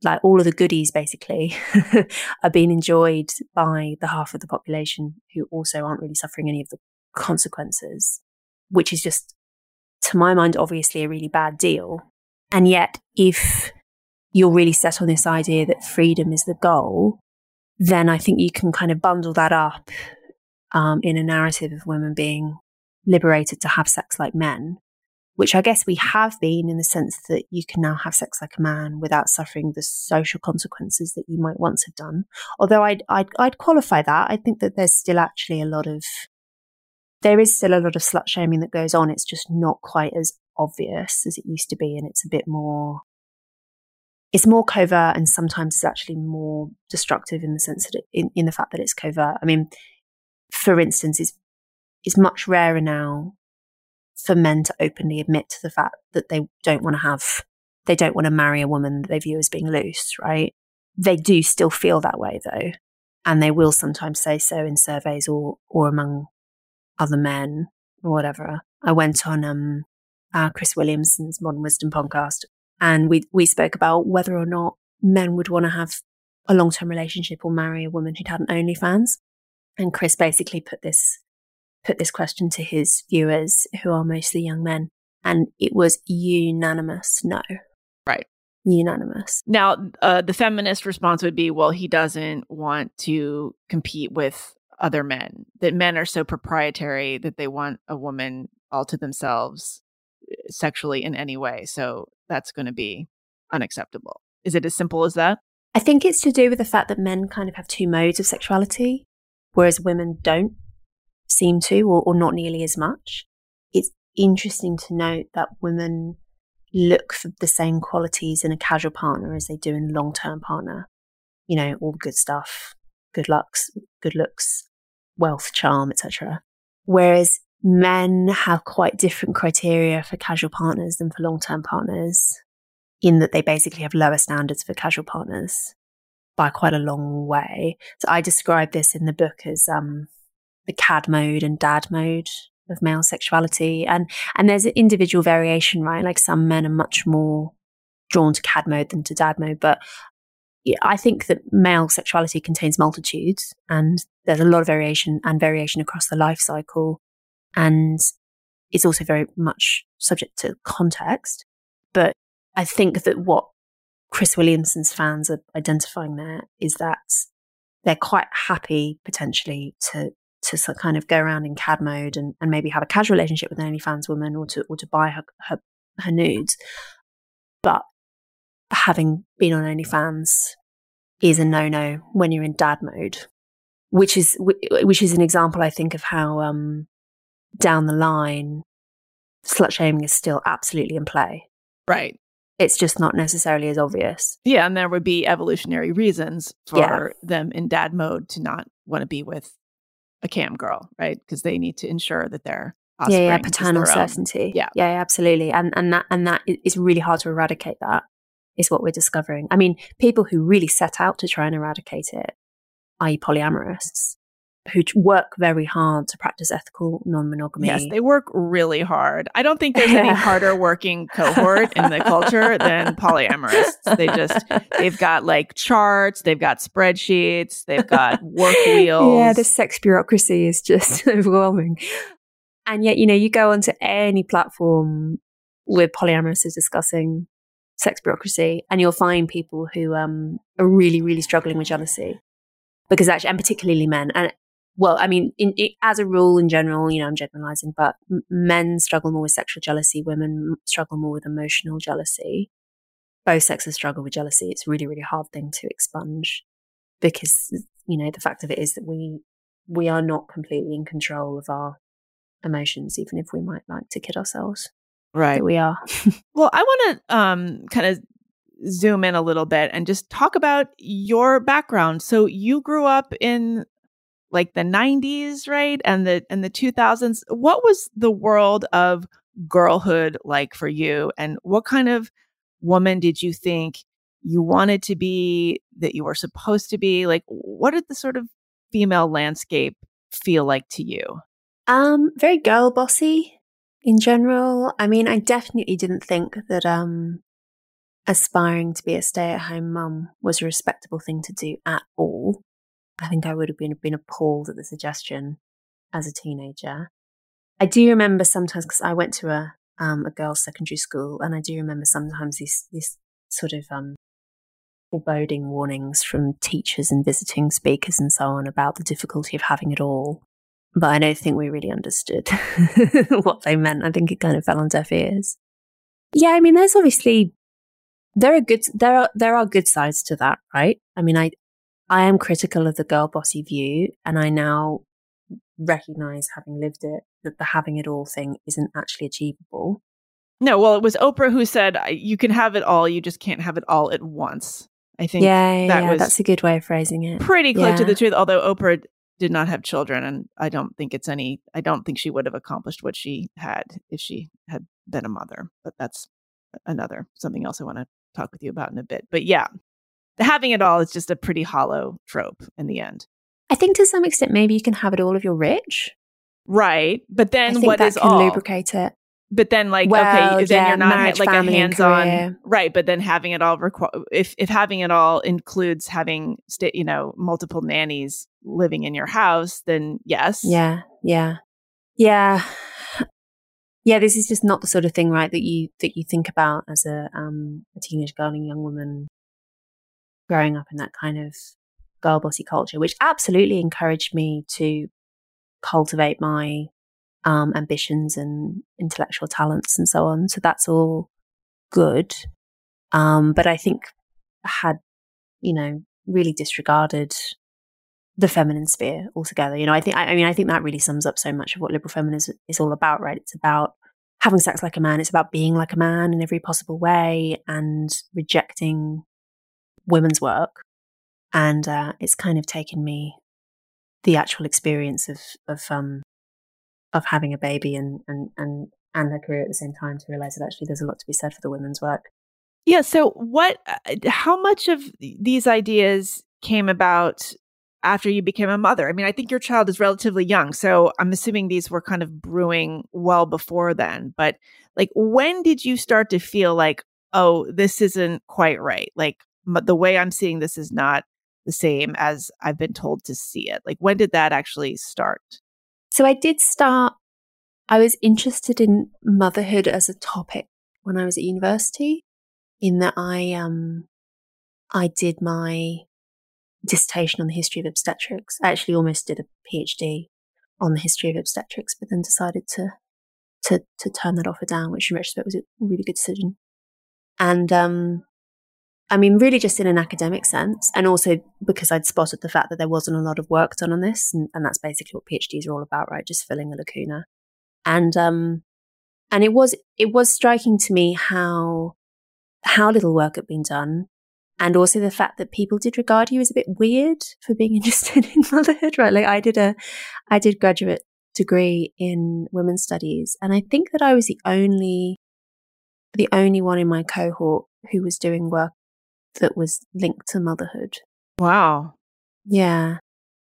Speaker 1: like all of the goodies basically *laughs* are being enjoyed by the half of the population who also aren't really suffering any of the consequences, which is just, to my mind, obviously a really bad deal. And yet, if you're really set on this idea that freedom is the goal, then I think you can kind of bundle that up um, in a narrative of women being liberated to have sex like men, which I guess we have been in the sense that you can now have sex like a man without suffering the social consequences that you might once have done. Although I'd, I'd, I'd qualify that. I think that there's still actually a lot of, there is still a lot of slut shaming that goes on. It's just not quite as obvious as it used to be. And it's a bit more, it's more covert and sometimes it's actually more destructive in the sense that it, in, in the fact that it's covert. I mean, for instance, is is much rarer now for men to openly admit to the fact that they don't want to have they don't want to marry a woman that they view as being loose, right? They do still feel that way though. And they will sometimes say so in surveys or or among other men or whatever. I went on um uh, Chris Williamson's Modern Wisdom podcast and we we spoke about whether or not men would want to have a long term relationship or marry a woman who'd had an OnlyFans. And Chris basically put this put this question to his viewers, who are mostly young men, and it was unanimous no.
Speaker 2: Right.
Speaker 1: Unanimous.
Speaker 2: Now, uh, the feminist response would be, well, he doesn't want to compete with other men. That men are so proprietary that they want a woman all to themselves sexually in any way. So that's going to be unacceptable. Is it as simple as that?
Speaker 1: I think it's to do with the fact that men kind of have two modes of sexuality whereas women don't seem to, or, or not nearly as much. It's interesting to note that women look for the same qualities in a casual partner as they do in a long term partner. You know, all the good stuff, good looks, good looks, wealth, charm, etc. Whereas men have quite different criteria for casual partners than for long term partners, in that they basically have lower standards for casual partners by quite a long way. So I describe this in the book as um, the cad mode and dad mode of male sexuality. And and there's an individual variation, right? Like some men are much more drawn to cad mode than to dad mode. But I think that male sexuality contains multitudes and there's a lot of variation and variation across the life cycle. And it's also very much subject to context. But I think that what Chris Williamson's fans are identifying there is that they're quite happy potentially to to kind of go around in CAD mode and, and maybe have a casual relationship with an OnlyFans woman or to or to buy her her, her nudes. But having been on OnlyFans is a no no when you're in dad mode, which is which is an example I think of how um, down the line slut shaming is still absolutely in play.
Speaker 2: Right
Speaker 1: it's just not necessarily as obvious.
Speaker 2: Yeah, and there would be evolutionary reasons for yeah. them in dad mode to not want to be with a cam girl, right? Because they need to ensure that they're
Speaker 1: yeah, yeah, paternal certainty.
Speaker 2: Yeah.
Speaker 1: yeah, absolutely, and and that and that is really hard to eradicate. That is what we're discovering. I mean, people who really set out to try and eradicate it, i.e., polyamorous, who work very hard to practice ethical non-monogamy.
Speaker 2: Yes, they work really hard. I don't think there's any *laughs* harder working cohort in the culture than *laughs* polyamorists. They just they've got like charts, they've got spreadsheets, they've got work wheels. *laughs*
Speaker 1: Yeah, the sex bureaucracy is just overwhelming. And yet, you know, you go onto any platform with polyamorous is discussing sex bureaucracy, and you'll find people who um, are really, really struggling with jealousy because actually, and particularly men, and well, I mean, in, in, as a rule, in general, you know, I'm generalizing, but men struggle more with sexual jealousy, women struggle more with emotional jealousy. Both sexes struggle with jealousy. It's a really, really hard thing to expunge because, you know, the fact of it is that we we are not completely in control of our emotions, even if we might like to kid ourselves.
Speaker 2: Right,
Speaker 1: we are. *laughs*
Speaker 2: well, I want to um, kind of zoom in a little bit and just talk about your background. So you grew up in like the 90s, right? And the and the 2000s. What was the world of girlhood like for you and what kind of woman did you think you wanted to be that you were supposed to be? Like what did the sort of female landscape feel like to you?
Speaker 1: Um, very girl bossy in general. I mean, I definitely didn't think that um aspiring to be a stay-at-home mum was a respectable thing to do at all. I think I would have been been appalled at the suggestion as a teenager. I do remember sometimes because I went to a um, a girls' secondary school, and I do remember sometimes these this sort of um, foreboding warnings from teachers and visiting speakers and so on about the difficulty of having it all. But I don't think we really understood *laughs* what they meant. I think it kind of fell on deaf ears. Yeah, I mean, there's obviously there are good there are there are good sides to that, right? I mean, I I am critical of the girl bossy view, and I now recognize, having lived it, that the having it all thing isn't actually achievable.
Speaker 2: No, well, it was Oprah who said you can have it all, you just can't have it all at once. I think
Speaker 1: yeah, that yeah, was that's a good way of phrasing it.
Speaker 2: Pretty close yeah. to the truth, although Oprah did not have children, and I don't think it's any. I don't think she would have accomplished what she had if she had been a mother. But that's another something else I want to talk with you about in a bit. But yeah, having it all is just a pretty hollow trope in the end.
Speaker 1: I think to some extent, maybe you can have it all if you're rich.
Speaker 2: Right. But then what is
Speaker 1: can
Speaker 2: all?
Speaker 1: lubricate it.
Speaker 2: But then, like,
Speaker 1: well,
Speaker 2: okay, then
Speaker 1: yeah,
Speaker 2: you're not
Speaker 1: marriage,
Speaker 2: like a
Speaker 1: and
Speaker 2: hands-on, right? But then having it all requ- if if having it all includes having sta- you know multiple nannies living in your house, then yes,
Speaker 1: Yeah, yeah, yeah, yeah. This is just not the sort of thing, right? That you that you think about as a um a teenage girl and young woman growing up in that kind of girl bossy culture, which absolutely encouraged me to cultivate my um, ambitions and intellectual talents and so on. So that's all good. Um, but I think had, you know, really disregarded the feminine sphere altogether. You know, I think, I, I mean, I think that really sums up so much of what liberal feminism is all about, right? It's about having sex like a man. It's about being like a man in every possible way and rejecting women's work. And uh, it's kind of taken me the actual experience of of um, of having a baby and and and and a career at the same time to realize that actually there's a lot to be said for the women's work.
Speaker 2: Yeah. So, what? Uh, how much of these ideas came about after you became a mother? I mean, I think your child is relatively young, so I'm assuming these were kind of brewing well before then. But like, when did you start to feel like, oh, this isn't quite right? Like, the way I'm seeing this is not the same as I've been told to see it. Like, when did that actually start?
Speaker 1: So I did start, I was interested in motherhood as a topic when I was at university, in that I, um, I did my dissertation on the history of obstetrics. I actually almost did a PhD on the history of obstetrics, but then decided to, to, to turn that offer down, which in retrospect was a really good decision. And, um, I mean, really just in an academic sense, and also because I'd spotted the fact that there wasn't a lot of work done on this, and, and that's basically what PhDs are all about, right? Just filling a lacuna. And um, and it was it was striking to me how how little work had been done, and also the fact that people did regard you as a bit weird for being *laughs* interested in motherhood, right? Like I did a I did graduate degree in women's studies, and I think that I was the only the only one in my cohort who was doing work that was linked to motherhood.
Speaker 2: Wow.
Speaker 1: Yeah.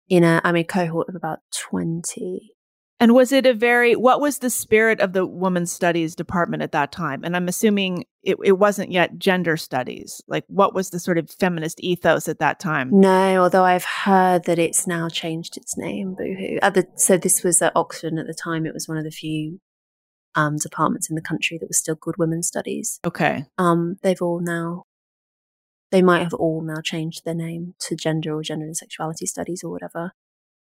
Speaker 1: In a, I'm a cohort of about 20.
Speaker 2: And was it a very, what was the spirit of the women's studies department at that time? And I'm assuming it, it wasn't yet gender studies. Like, what was the sort of feminist ethos at that time?
Speaker 1: No, although I've heard that it's now changed its name, boohoo. Uh, the, so this was at Oxford, and at the time it was one of the few um, departments in the country that was still called women's studies.
Speaker 2: Okay.
Speaker 1: Um, they've all now they might have all now changed their name to gender or gender and sexuality studies or whatever.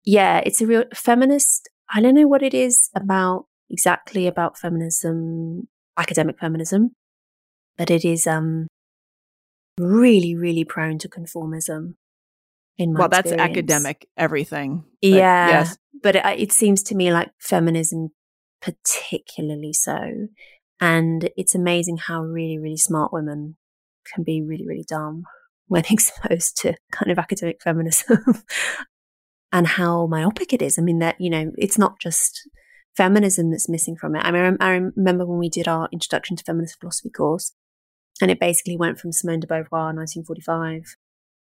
Speaker 1: Yeah, it's a real feminist. I don't know what it is about exactly about feminism, academic feminism, but it is um really, really prone to conformism. In my
Speaker 2: well, that's
Speaker 1: experience.
Speaker 2: academic everything.
Speaker 1: Yeah, yes. but it, it seems to me like feminism, particularly so, and it's amazing how really, really smart women can be really, really dumb when *laughs* exposed to kind of academic feminism and how myopic it is. I mean, that, you know, it's not just feminism that's missing from it. I mean, I remember when we did our introduction to feminist philosophy course, and it basically went from Simone de Beauvoir, 1945,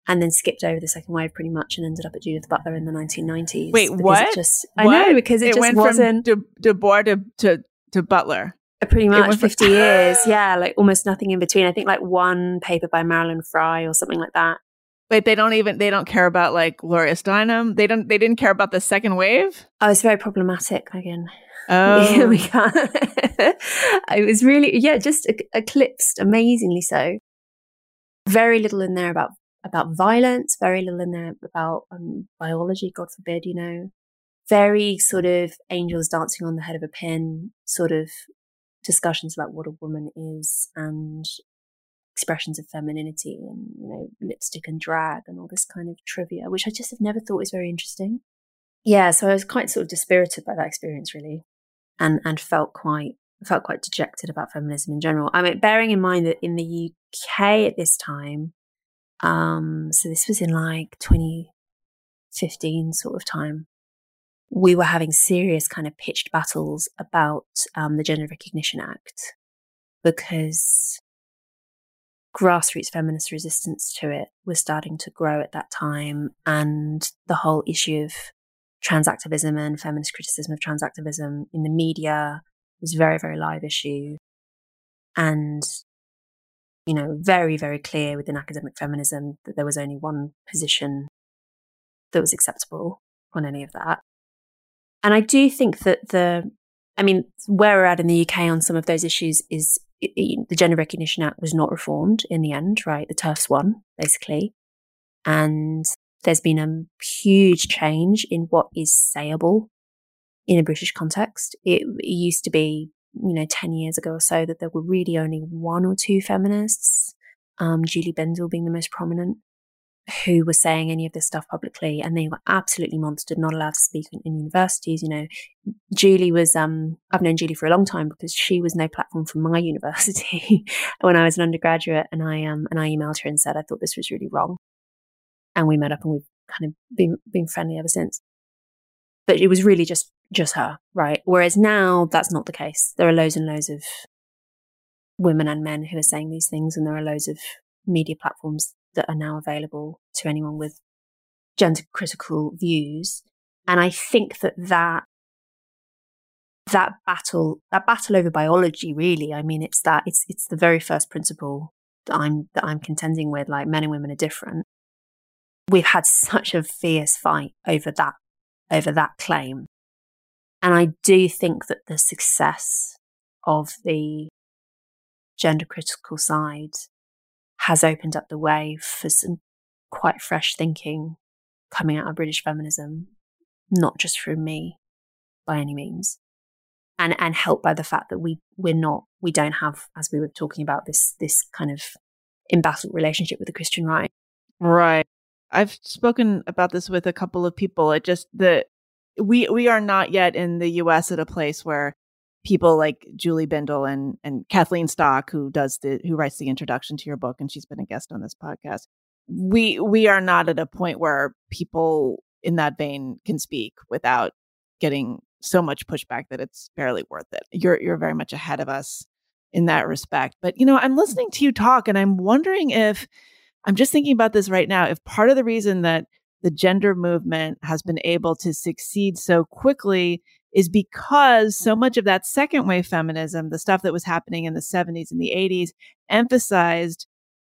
Speaker 1: and then skipped over the second wave pretty much and ended up at Judith Butler in the 1990s.
Speaker 2: Wait, what?
Speaker 1: Just
Speaker 2: what?
Speaker 1: I know because it,
Speaker 2: it
Speaker 1: just
Speaker 2: went
Speaker 1: wasn't
Speaker 2: from de Beauvoir to, to to Butler.
Speaker 1: Pretty much
Speaker 2: went from-
Speaker 1: 50 years. *gasps* Yeah, like almost nothing in between. I think like one paper by Marilyn Frye or something like that.
Speaker 2: Wait, they don't even they don't care about like Gloria Steinem. They don't they didn't care about the second wave.
Speaker 1: Oh, it's very problematic, Meghan. *laughs*
Speaker 2: Oh,
Speaker 1: we can't. *laughs* it was really, yeah, just eclipsed amazingly so. Very little in there about about violence. Very little in there about um, biology. God forbid, you know. Very sort of angels dancing on the head of a pin. Sort of discussions about what a woman is and expressions of femininity and you know lipstick and drag and all this kind of trivia, which I just have never thought was very interesting. Yeah, so I was quite sort of dispirited by that experience, really and and felt quite felt quite dejected about feminism in general. I mean, bearing in mind that in the UK at this time, um, so this was in like 2015 sort of time, we were having serious kind of pitched battles about um, the Gender Recognition Act because grassroots feminist resistance to it was starting to grow at that time, and the whole issue of trans activism and feminist criticism of trans activism in the media was a very, very live issue. And, you know, very, very clear within academic feminism that there was only one position that was acceptable on any of that. And I do think that the, I mean, where we're at in the UK on some of those issues is it, it, the Gender Recognition Act was not reformed in the end, right? The TERFs won, basically. And there's been a huge change in what is sayable in a British context. It, it, used to be, you know, 10 years ago or so that there were really only one or two feminists, um, Julie Bindel being the most prominent, who were saying any of this stuff publicly. And they were absolutely monstered, not allowed to speak in, in universities. You know, Julie was, um, I've known Julie for a long time because she was no platform for my *laughs* university when I was an undergraduate. And I, um, and I emailed her and said, I thought this was really wrong and we met up and we've kind of been been friendly ever since. But it was really just just her, right? Whereas now that's not the case. There are loads and loads of women and men who are saying these things, and there are loads of media platforms that are now available to anyone with gender critical views. And I think that that that battle that battle over biology really i mean it's that it's it's the very first principle that i'm that i'm contending with like men and women are different we've had such a fierce fight over that over that claim and i do think that the success of the gender critical side has opened up the way for some quite fresh thinking coming out of british feminism not just from me by any means and and helped by the fact that we we're not we don't have as we were talking about this this kind of embattled relationship with the christian right
Speaker 2: right I've spoken about this with a couple of people. It just the we we are not yet in the US at a place where people like Julie Bindel and and Kathleen Stock who does the who writes the introduction to your book and she's been a guest on this podcast. We we are not at a point where people in that vein can speak without getting so much pushback that it's barely worth it. You're you're very much ahead of us in that respect. But you know, I'm mm. listening to you talk and I'm wondering if I'm just thinking about this right now. If part of the reason that the gender movement has been able to succeed so quickly is because so much of that second wave feminism, the stuff that was happening in the 70s and the 80s, emphasized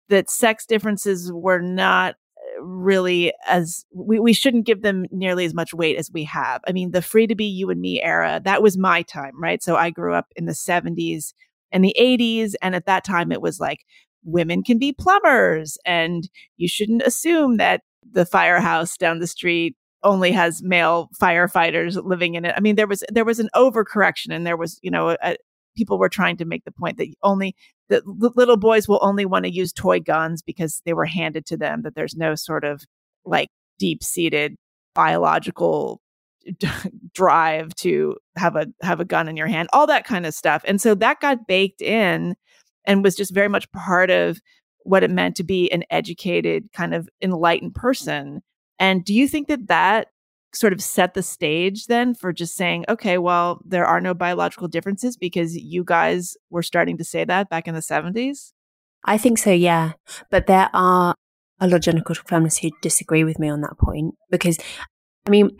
Speaker 2: that sex differences were not uh, really as we, we shouldn't give them nearly as much weight as we have. I mean, the free to be you and me era, that was my time, right? So I grew up in the 70s and the 80s. And at that time, it was like women can be plumbers and you shouldn't assume that the firehouse down the street only has male firefighters living in it. I mean, there was there was an overcorrection, and there was you know a, people were trying to make the point that only that little boys will only want to use toy guns because they were handed to them. That there's no sort of like deep seated biological *laughs* drive to have a have a gun in your hand, all that kind of stuff. And so that got baked in and was just very much part of what it meant to be an educated, kind of enlightened person. And do you think that that sort of set the stage then for just saying, okay, well, there are no biological differences because you guys were starting to say that back in the 70s?
Speaker 1: I think so, yeah. But there are a lot of gynecological feminists who disagree with me on that point because, I mean,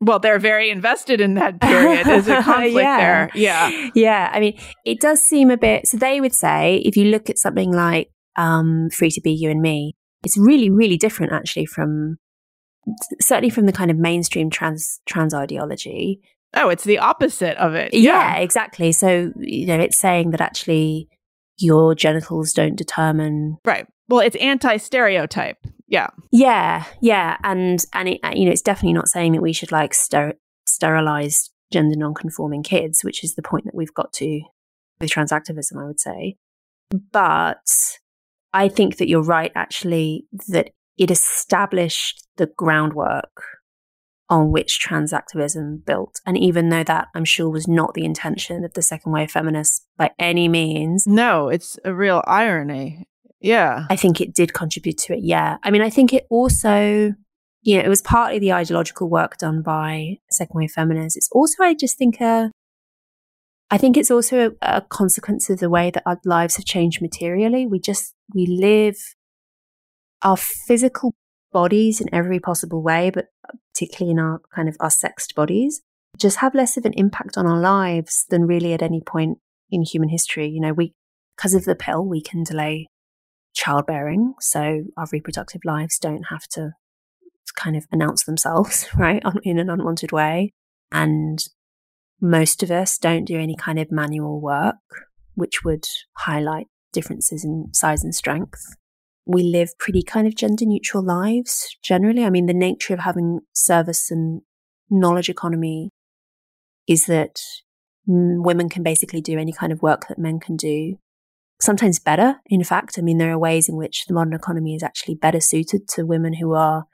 Speaker 2: well, they're very invested in that period. There's a *laughs* conflict yeah. there. Yeah.
Speaker 1: Yeah. I mean, it does seem a bit, so they would say, if you look at something like um, Free to Be You and Me, it's really, really different actually from, certainly from the kind of mainstream trans, trans ideology.
Speaker 2: Oh, it's the opposite of it.
Speaker 1: Yeah. yeah, exactly. So, you know, it's saying that actually your genitals don't determine.
Speaker 2: Right. Well, it's anti stereotype. Yeah.
Speaker 1: Yeah. Yeah. And, and it, you know, it's definitely not saying that we should like ster- sterilize gender non-conforming kids, which is the point that we've got to with trans activism, I would say. But I think that you're right, actually, that it established the groundwork on which trans activism built. And even though that I'm sure was not the intention of the second wave feminists by any means.
Speaker 2: No, it's a real irony. Yeah.
Speaker 1: I think it did contribute to it. Yeah. I mean, I think it also, you know, it was partly the ideological work done by second wave feminists. It's also, I just think, a, I think it's also a, a consequence of the way that our lives have changed materially. We just, we live our physical bodies in every possible way, but particularly in our kind of our sexed bodies, just have less of an impact on our lives than really at any point in human history. You know, we, because of the pill, we can delay childbearing. So our reproductive lives don't have to kind of announce themselves, *laughs* right, in an unwanted way. And most of us don't do any kind of manual work, which would highlight differences in size and strength. We live pretty kind of gender neutral lives generally. I mean, the nature of having service and knowledge economy is that women can basically do any kind of work that men can do sometimes better. In fact, I mean, there are ways in which the modern economy is actually better suited to women who are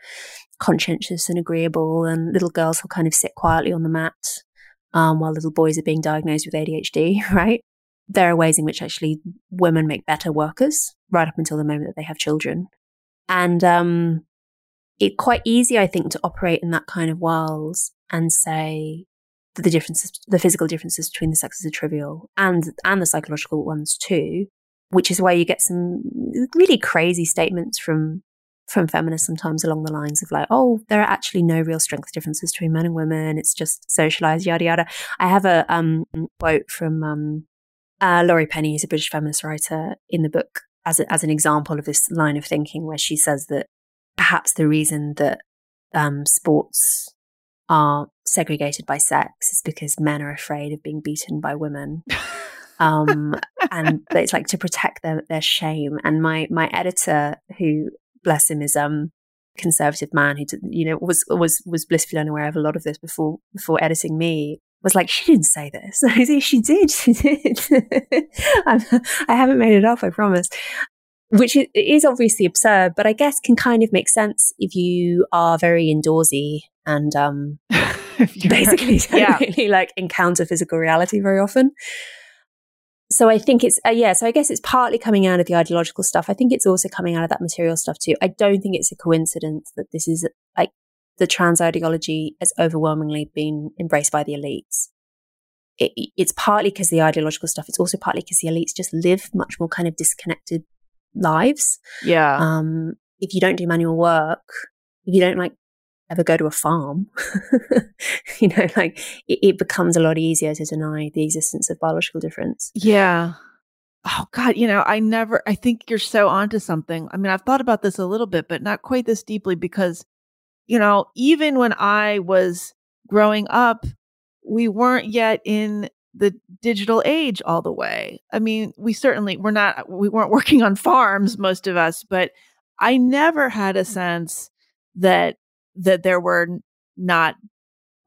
Speaker 1: conscientious and agreeable, and little girls will kind of sit quietly on the mat um, while little boys are being diagnosed with ADHD, *laughs* right? There are ways in which actually women make better workers right up until the moment that they have children. And um, it's quite easy, I think, to operate in that kind of world and say that the differences, the physical differences between the sexes are trivial and, and the psychological ones too which is why you get some really crazy statements from from feminists sometimes along the lines of like, oh, there are actually no real strength differences between men and women. It's just socialized, yada yada. I have a um, quote from um, uh, Laurie Penny, who's a British feminist writer, in the book as a, as an example of this line of thinking, where she says that perhaps the reason that um, sports are segregated by sex is because men are afraid of being beaten by women. *laughs* um, and it's like to protect their their shame. And my my editor, who bless him, is um conservative man who you know was was was blissfully unaware of a lot of this before before editing me was like she didn't say this *laughs* I say she did *laughs* she did I haven't made it up I promise which is obviously absurd but I guess can kind of make sense if you are very indoorsy and um *laughs* basically don't yeah. really like encounter physical reality very often so I think it's uh, yeah. So I guess it's partly coming out of the ideological stuff. I think it's also coming out of that material stuff too. I don't think it's a coincidence that this is like the trans ideology has overwhelmingly been embraced by the elites. It, it's partly because the ideological stuff. It's also partly because the elites just live much more kind of disconnected lives.
Speaker 2: Yeah.
Speaker 1: Um, if you don't do manual work, if you don't like ever go to a farm, *laughs* you know, like it, it, becomes a lot easier to deny the existence of biological difference.
Speaker 2: Yeah. Oh God, you know, I never I think you're so onto something. I mean, I've thought about this a little bit, but not quite this deeply because, you know, even when I was growing up, we weren't yet in the digital age all the way. I mean, we certainly we're not we weren't working on farms, most of us, but I never had a sense that that there were not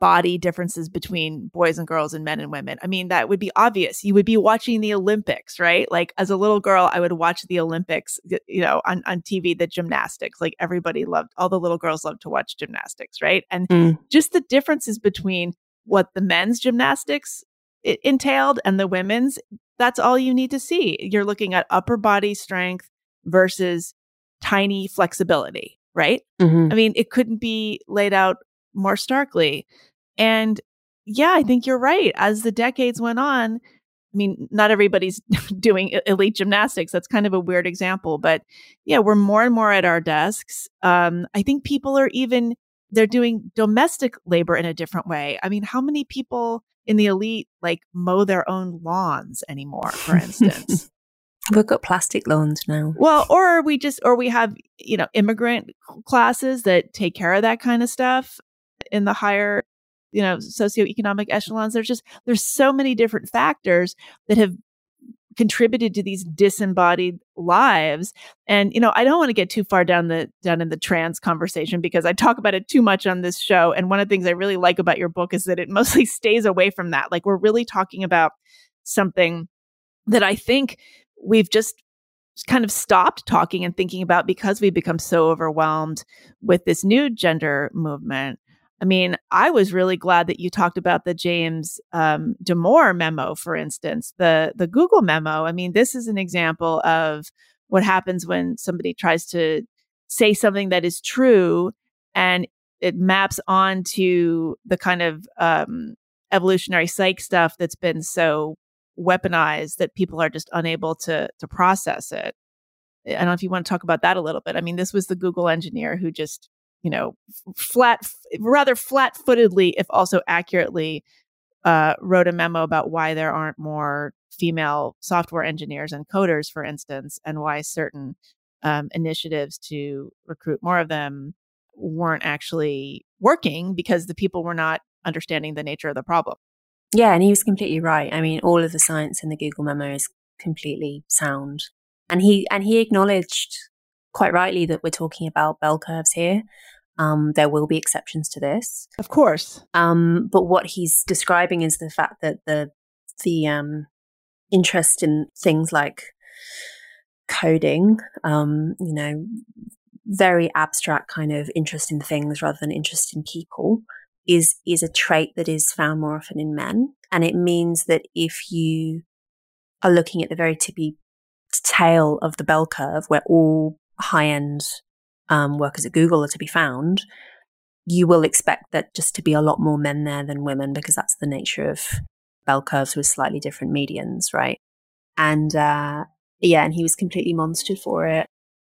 Speaker 2: body differences between boys and girls and men and women. I mean, that would be obvious. You would be watching the Olympics, right? Like as a little girl, I would watch the Olympics, you know, on, on TV, the gymnastics. Like everybody loved, all the little girls loved to watch gymnastics, right? And mm. just the differences between what the men's gymnastics entailed and the women's, that's all you need to see. You're looking at upper body strength versus tiny flexibility, right? Mm-hmm. I mean, it couldn't be laid out more starkly. And yeah, I think you're right. As the decades went on, I mean, not everybody's *laughs* doing elite gymnastics. That's kind of a weird example, but yeah, we're more and more at our desks. Um, I think people are even they're doing domestic labor in a different way. I mean, how many people in the elite like mow their own lawns anymore, for instance? *laughs*
Speaker 1: We've got plastic lawns now.
Speaker 2: Well, or we just, or we have, you know, immigrant classes that take care of that kind of stuff in the higher, you know, socioeconomic echelons. There's just, there's so many different factors that have contributed to these disembodied lives and you know i don't want to get too far down the down in the trans conversation because i talk about it too much on this show and one of the things i really like about your book is that it *laughs* mostly stays away from that like we're really talking about something that i think we've just kind of stopped talking and thinking about because we've become so overwhelmed with this new gender movement I mean, I was really glad that you talked about the James um, Damore memo, for instance, the the Google memo. I mean, this is an example of what happens when somebody tries to say something that is true and it maps onto the kind of um, evolutionary psych stuff that's been so weaponized that people are just unable to to process it. I don't know if you want to talk about that a little bit. I mean, this was the Google engineer who just you know, flat, rather flat footedly, if also accurately, uh, wrote a memo about why there aren't more female software engineers and coders, for instance, and why certain um, initiatives to recruit more of them weren't actually working because the people were not understanding the nature of the problem.
Speaker 1: Yeah, and he was completely right. I mean, all of the science in the Google memo is completely sound. And he and he acknowledged quite rightly that we're talking about bell curves here. Um, there will be exceptions to this,
Speaker 2: of course.
Speaker 1: Um, but what he's describing is the fact that the the um, interest in things like coding, um, you know, very abstract kind of interest in things rather than interest in people, is is a trait that is found more often in men, and it means that if you are looking at the very tippy tail of the bell curve, where all high end um, workers at Google are to be found, you will expect that just to be a lot more men there than women because that's the nature of bell curves with slightly different medians, right? And uh, yeah, and he was completely monstered for it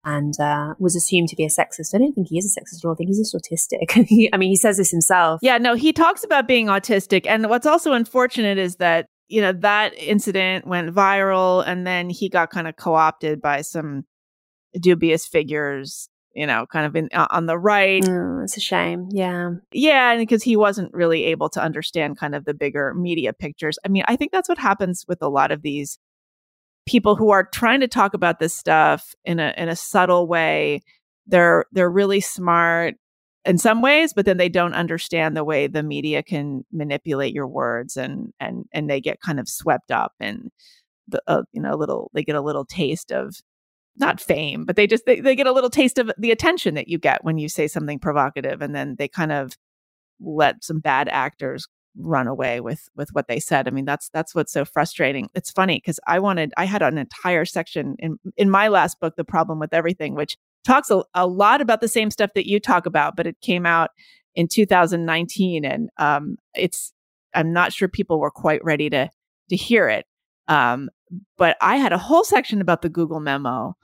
Speaker 1: and uh, was assumed to be a sexist. I don't think he is a sexist at all. I think he's just autistic. *laughs* I mean, he says this himself.
Speaker 2: Yeah, no, he talks about being autistic. And what's also unfortunate is that, you know, that incident went viral and then he got kind of co opted by some dubious figures you know, kind of in uh, on the right.
Speaker 1: Mm, it's a shame. Yeah.
Speaker 2: Yeah, and because he wasn't really able to understand kind of the bigger media pictures. I mean, I think that's what happens with a lot of these people who are trying to talk about this stuff in a in a subtle way. They're they're really smart in some ways, but then they don't understand the way the media can manipulate your words and and and they get kind of swept up and the uh, you know a little they get a little taste of not fame, but they just they, they get a little taste of the attention that you get when you say something provocative and then they kind of let some bad actors run away with with what they said. I mean, that's that's what's so frustrating. It's funny because I wanted I had an entire section in in my last book, The Problem with Everything, which talks a, a lot about the same stuff that you talk about, but it came out in 2019 and um it's I'm not sure people were quite ready to to hear it. Um, but I had a whole section about the Google memo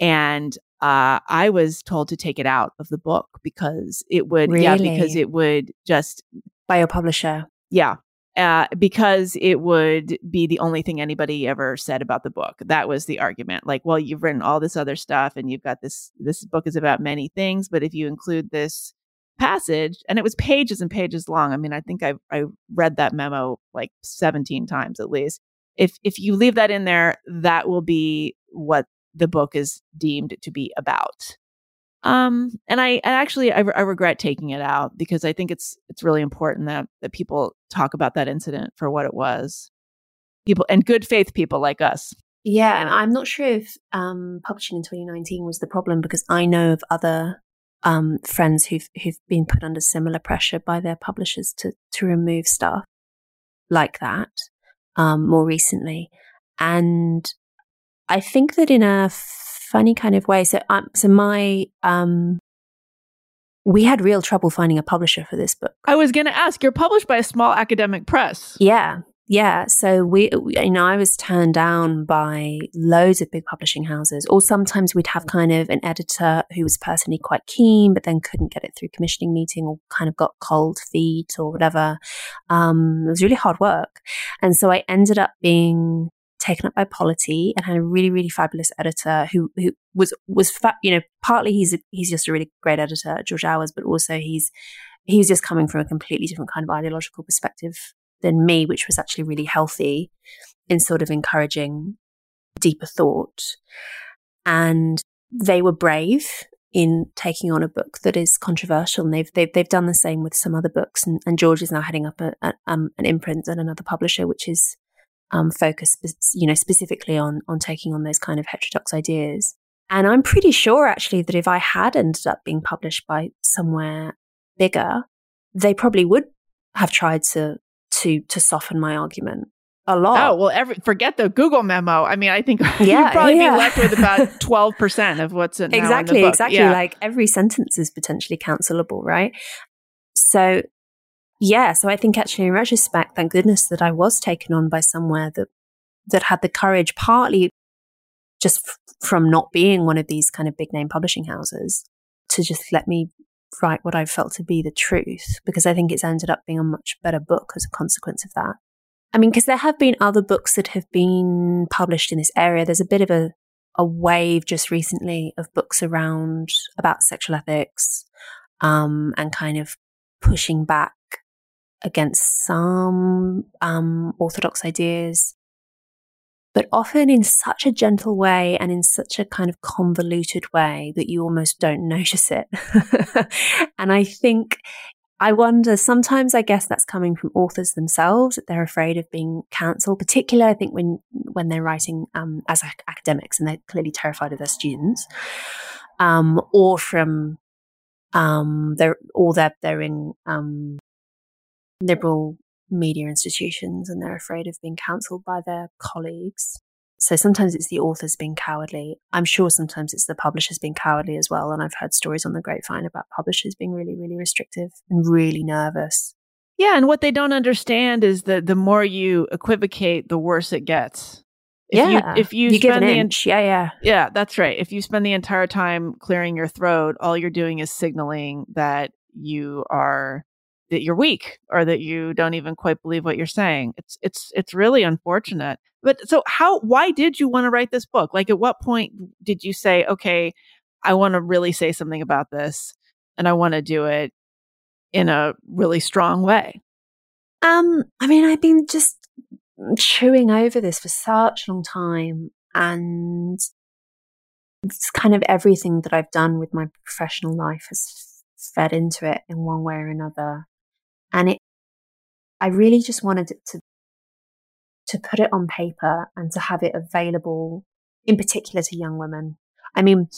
Speaker 2: and uh, I was told to take it out of the book because it would, really? yeah, because it would just
Speaker 1: by a publisher,
Speaker 2: yeah, uh, because it would be the only thing anybody ever said about the book. That was the argument. Like, well, you've written all this other stuff, and you've got this. This book is about many things, but if you include this passage, and it was pages and pages long. I mean, I think I I read that memo like seventeen times at least. If if you leave that in there, that will be what the book is deemed to be about. Um, and I, actually, I, I regret taking it out because I think it's it's really important that that people talk about that incident for what it was. People and good faith people like us.
Speaker 1: Yeah, and I'm not sure if um, publishing in 2019 was the problem because I know of other um, friends who've who've been put under similar pressure by their publishers to to remove stuff like that um, more recently, and I think that in a funny kind of way. So, um, so my, um, we had real trouble finding a publisher for this book.
Speaker 2: I was going to ask, you're published by a small academic press.
Speaker 1: Yeah. Yeah, so we, you know, I was turned down by loads of big publishing houses, or sometimes we'd have kind of an editor who was personally quite keen, but then couldn't get it through commissioning meeting, or kind of got cold feet or whatever. Um, it was really hard work, and so I ended up being taken up by Polity and had a really, really fabulous editor who who was was fa- you know partly he's a, he's just a really great editor, George Owers, but also he's he's just coming from a completely different kind of ideological perspective than me, which was actually really healthy in sort of encouraging deeper thought. And they were brave in taking on a book that is controversial. And they've, they've, they've done the same with some other books. And, and George is now heading up a, a, um, an imprint and another publisher, which is um, focused, you know, specifically on, on taking on those kind of heterodox ideas. And I'm pretty sure actually that if I had ended up being published by somewhere bigger, they probably would have tried to to to soften my argument a oh, lot.
Speaker 2: Oh well, every, forget the Google memo. I mean, I think *laughs* yeah, you'd probably yeah. be left with about *laughs* twelve percent of what's in
Speaker 1: exactly
Speaker 2: in
Speaker 1: exactly. Yeah. Like every sentence is potentially cancelable, right? So yeah, so I think actually in retrospect, thank goodness that I was taken on by somewhere that that had the courage, partly just f- from not being one of these kind of big name publishing houses, to just let me write what I felt to be the truth because I think it's ended up being a much better book as a consequence of that. I mean, because there have been other books that have been published in this area. There's a bit of a, a wave just recently of books around about sexual ethics um, and kind of pushing back against some um, orthodox ideas but often in such a gentle way and in such a kind of convoluted way that you almost don't notice it. *laughs* and I think, I wonder, sometimes I guess that's coming from authors themselves, that they're afraid of being cancelled, particularly I think when, when they're writing um, as ac- academics and they're clearly terrified of their students, um, or from, um, they're, or they're, they're in, um, liberal media institutions and they're afraid of being cancelled by their colleagues. So sometimes it's the authors being cowardly. I'm sure sometimes it's the publishers being cowardly as well. And I've heard stories on the grapevine about publishers being really, really restrictive and really nervous.
Speaker 2: Yeah. And what they don't understand is that the more you equivocate, the worse it gets.
Speaker 1: If yeah. You, if you, you give an inch. En- yeah. Yeah.
Speaker 2: Yeah. That's right. If you spend the entire time clearing your throat, all you're doing is signaling that you are that you're weak or that you don't even quite believe what you're saying. It's it's it's really unfortunate. But so how why did you want to write this book? Like at what point did you say, "Okay, I want to really say something about this and I want to do it in a really strong way?"
Speaker 1: Um, I mean, I've been just chewing over this for such a long time and it's kind of everything that I've done with my professional life has fed into it in one way or another. And it, I really just wanted to, to put it on paper and to have it available in particular to young women. I mean,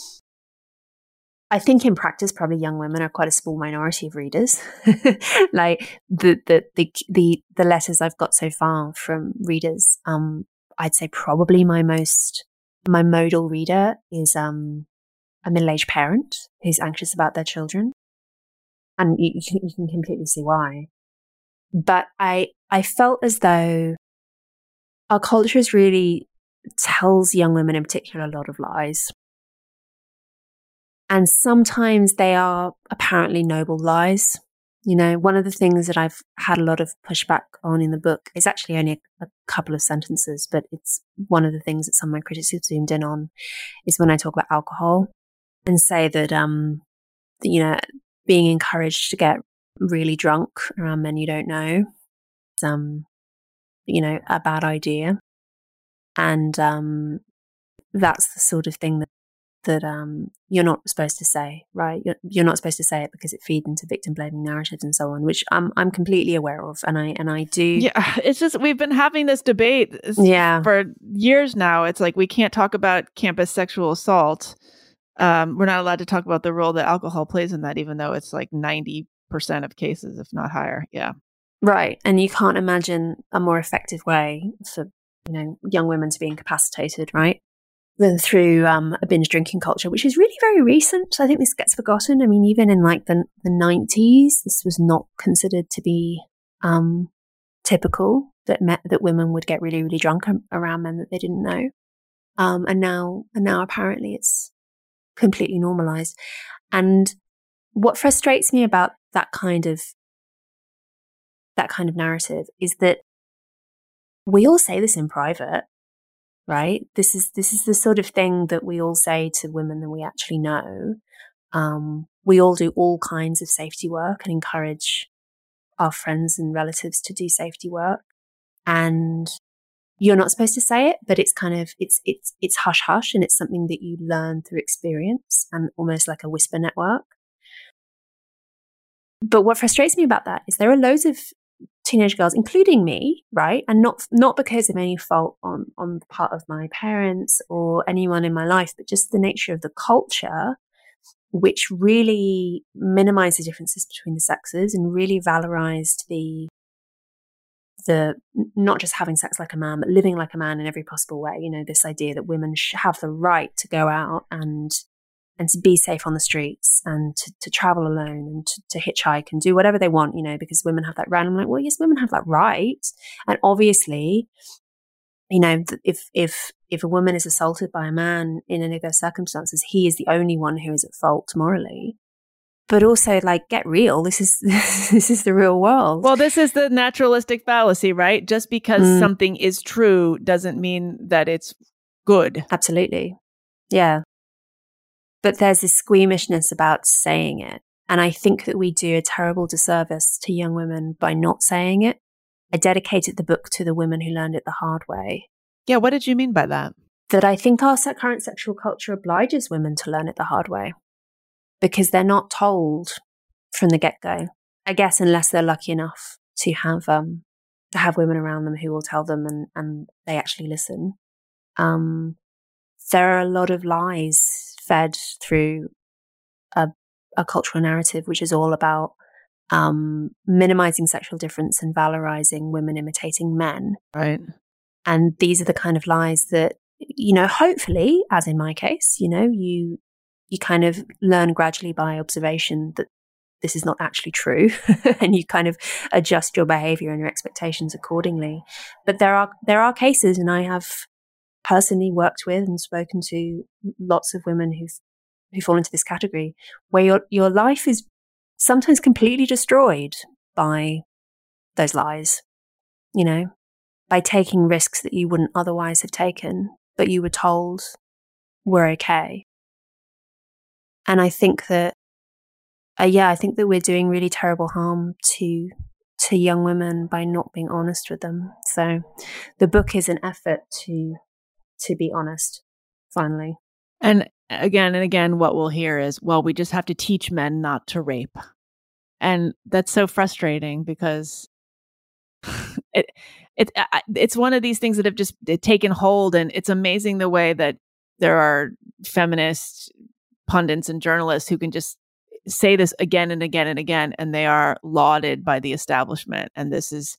Speaker 1: I think in practice, probably young women are quite a small minority of readers. *laughs* like the, the, the, the, the letters I've got so far from readers, um, I'd say probably my most, my modal reader is, um, a middle-aged parent who's anxious about their children and you, you, can, you can completely see why. But I, I felt as though our culture is really tells young women in particular a lot of lies. And sometimes they are apparently noble lies. You know, one of the things that I've had a lot of pushback on in the book is actually only a, a, couple of sentences, but it's one of the things that some of my critics have zoomed in on is when I talk about alcohol and say that, um, you know, being encouraged to get really drunk around men you don't know is, um, you know, a bad idea. And um, that's the sort of thing that that um, you're not supposed to say, right? You're, you're, not supposed to say it because it feeds into victim blaming narratives and so on, which I'm I'm completely aware of, and I and I do.
Speaker 2: Yeah, *laughs* it's just we've been having this debate,
Speaker 1: yeah,
Speaker 2: for years now. It's like we can't talk about campus sexual assault um, we're not allowed to talk about the role that alcohol plays in that, even though it's like 90% of cases, if not higher. Yeah.
Speaker 1: Right. And you can't imagine a more effective way for, you know, young women to be incapacitated, right? Than through um, a binge drinking culture, which is really very recent. I think this gets forgotten. I mean, even in like the, the 90s, this was not considered to be um, typical. that that women would get really, really drunk around men that they didn't know. Um, and now, and now apparently it's completely normalized. And what frustrates me about that kind of that kind of narrative is that we all say this in private, right? This is this is the sort of thing that we all say to women that we actually know. Um, we all do all kinds of safety work and encourage our friends and relatives to do safety work. And you're not supposed to say it, but it's kind of it's it's it's hush hush and it's something that you learn through experience and almost like a whisper network. But what frustrates me about that is there are loads of teenage girls, including me, right? And not not because of any fault on on the part of my parents or anyone in my life, but just the nature of the culture, which really minimized the differences between the sexes and really valorized the the not just having sex like a man, but living like a man in every possible way. You know, this idea that women have the right to go out and and to be safe on the streets and to, to travel alone and to, to, hitchhike and do whatever they want, you know, because women have that right. I'm like, well, yes, women have that right. And obviously, you know, if, if, if a woman is assaulted by a man in any of those circumstances, he is the only one who is at fault morally. But also, like, get real. This is *laughs* this is the real world.
Speaker 2: Well, this is the naturalistic fallacy, right? Just because mm. something is true doesn't mean that it's good.
Speaker 1: Absolutely. Yeah but there's this squeamishness about saying it. And I think that we do a terrible disservice to young women by not saying it. I dedicated the book to the women who learned it the hard way.
Speaker 2: Yeah, what did you mean by that?
Speaker 1: That I think our current sexual culture obliges women to learn it the hard way because they're not told from the get go. I guess unless they're lucky enough to have um to have women around them who will tell them and and they actually listen. Um, there are a lot of lies fed through a, a cultural narrative, which is all about um, minimizing sexual difference and valorizing women imitating men.
Speaker 2: Right.
Speaker 1: And these are the kind of lies that, you know, hopefully, as in my case, you know, you you kind of learn gradually by observation that this is not actually true *laughs* and you kind of adjust your behavior and your expectations accordingly but there are there are cases and i have personally worked with and spoken to lots of women who've who fall into this category, where your your life is sometimes completely destroyed by those lies. You know, by taking risks that you wouldn't otherwise have taken, but you were told were okay. And I think that, uh, yeah, I think that we're doing really terrible harm to to young women by not being honest with them. So, the book is an effort to to be honest, finally.
Speaker 2: And again and again, what we'll hear is, well, we just have to teach men not to rape. And that's so frustrating because *laughs* it, it, it's one of these things that have just taken hold. And it's amazing the way that there are feminist pundits and journalists who can just say this again and again and again and they are lauded by the establishment and this is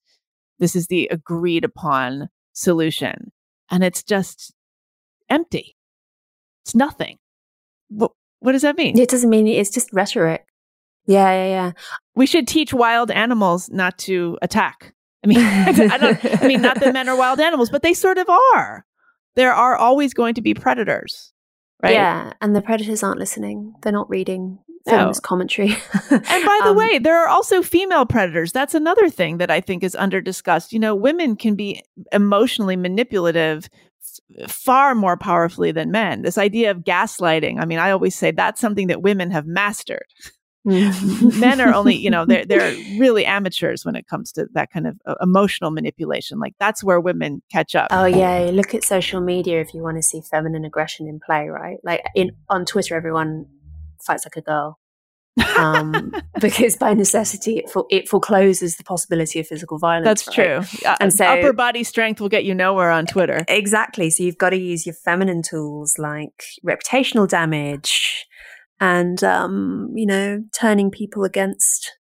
Speaker 2: this is the agreed upon solution and it's just empty. It's nothing. What, what does that mean?
Speaker 1: It doesn't mean it's just rhetoric. Yeah, yeah, yeah.
Speaker 2: We should teach wild animals not to attack. I mean, *laughs* I don't. I mean, not that men are wild *laughs* animals, but they sort of are. There are always going to be predators, right?
Speaker 1: Yeah, and the predators aren't listening. They're not reading feminist no. commentary. *laughs*
Speaker 2: and by the um, way, there are also female predators. That's another thing that I think is under discussed. You know, women can be emotionally manipulative far more powerfully than men. This idea of gaslighting, I mean, I always say that's something that women have mastered. Men are only, you know, *laughs* they're they're really amateurs when it comes to that kind of uh, emotional manipulation. Like that's where women catch up.
Speaker 1: Oh yeah, look at social media if you want to see feminine aggression in play, right? Like in on Twitter, everyone fights like a girl um, *laughs* because by necessity it, for, it forecloses the possibility of physical violence.
Speaker 2: That's right? true. Uh, and so upper body strength will get you nowhere on Twitter.
Speaker 1: Exactly. So you've got to use your feminine tools like reputational damage and um, you know turning people against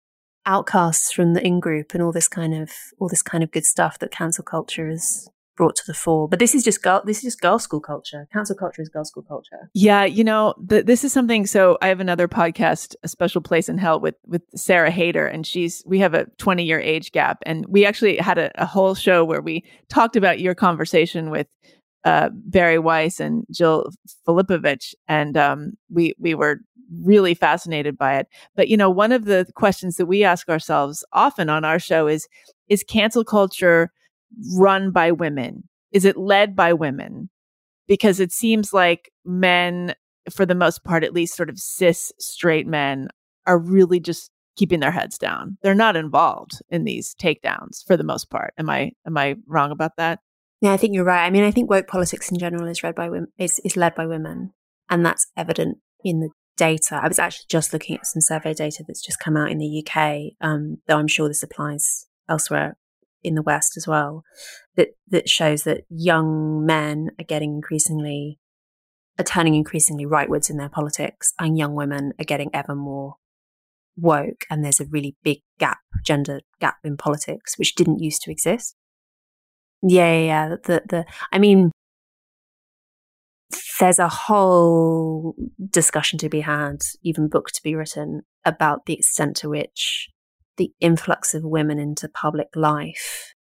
Speaker 1: outcasts from the in group and all this kind of all this kind of good stuff that cancel culture is brought to the fore. But this is just girl. This is just girl school culture. Cancel culture is girl school culture.
Speaker 2: Yeah, you know, this is something. So I have another podcast, a special place in hell, with with Sarah Haider, and she's we have a twenty year age gap, and we actually had a, a whole show where we talked about your conversation with uh, Bari Weiss and Jill Filipovic, and um, we we were really fascinated by it. But you know, one of the questions that we ask ourselves often on our show is: Is cancel culture run by women? Is it led by women? Because it seems like men, for the most part, at least sort of cis straight men, are really just keeping their heads down. They're not involved in these takedowns for the most part. Am I am I wrong about that?
Speaker 1: Yeah, I think you're right. I mean, I think woke politics in general is read by women is, is led by women, and that's evident in the data. I was actually just looking at some survey data that's just come out in the UK, um, though I'm sure this applies elsewhere in the West as well, that that shows that young men are getting increasingly are turning increasingly rightwards in their politics, and young women are getting ever more woke. And there's a really big gap, gender gap in politics, which didn't used to exist. Yeah, yeah, yeah. The the I mean, there's a whole discussion to be had, even book to be written about the extent to which the influx of women into public life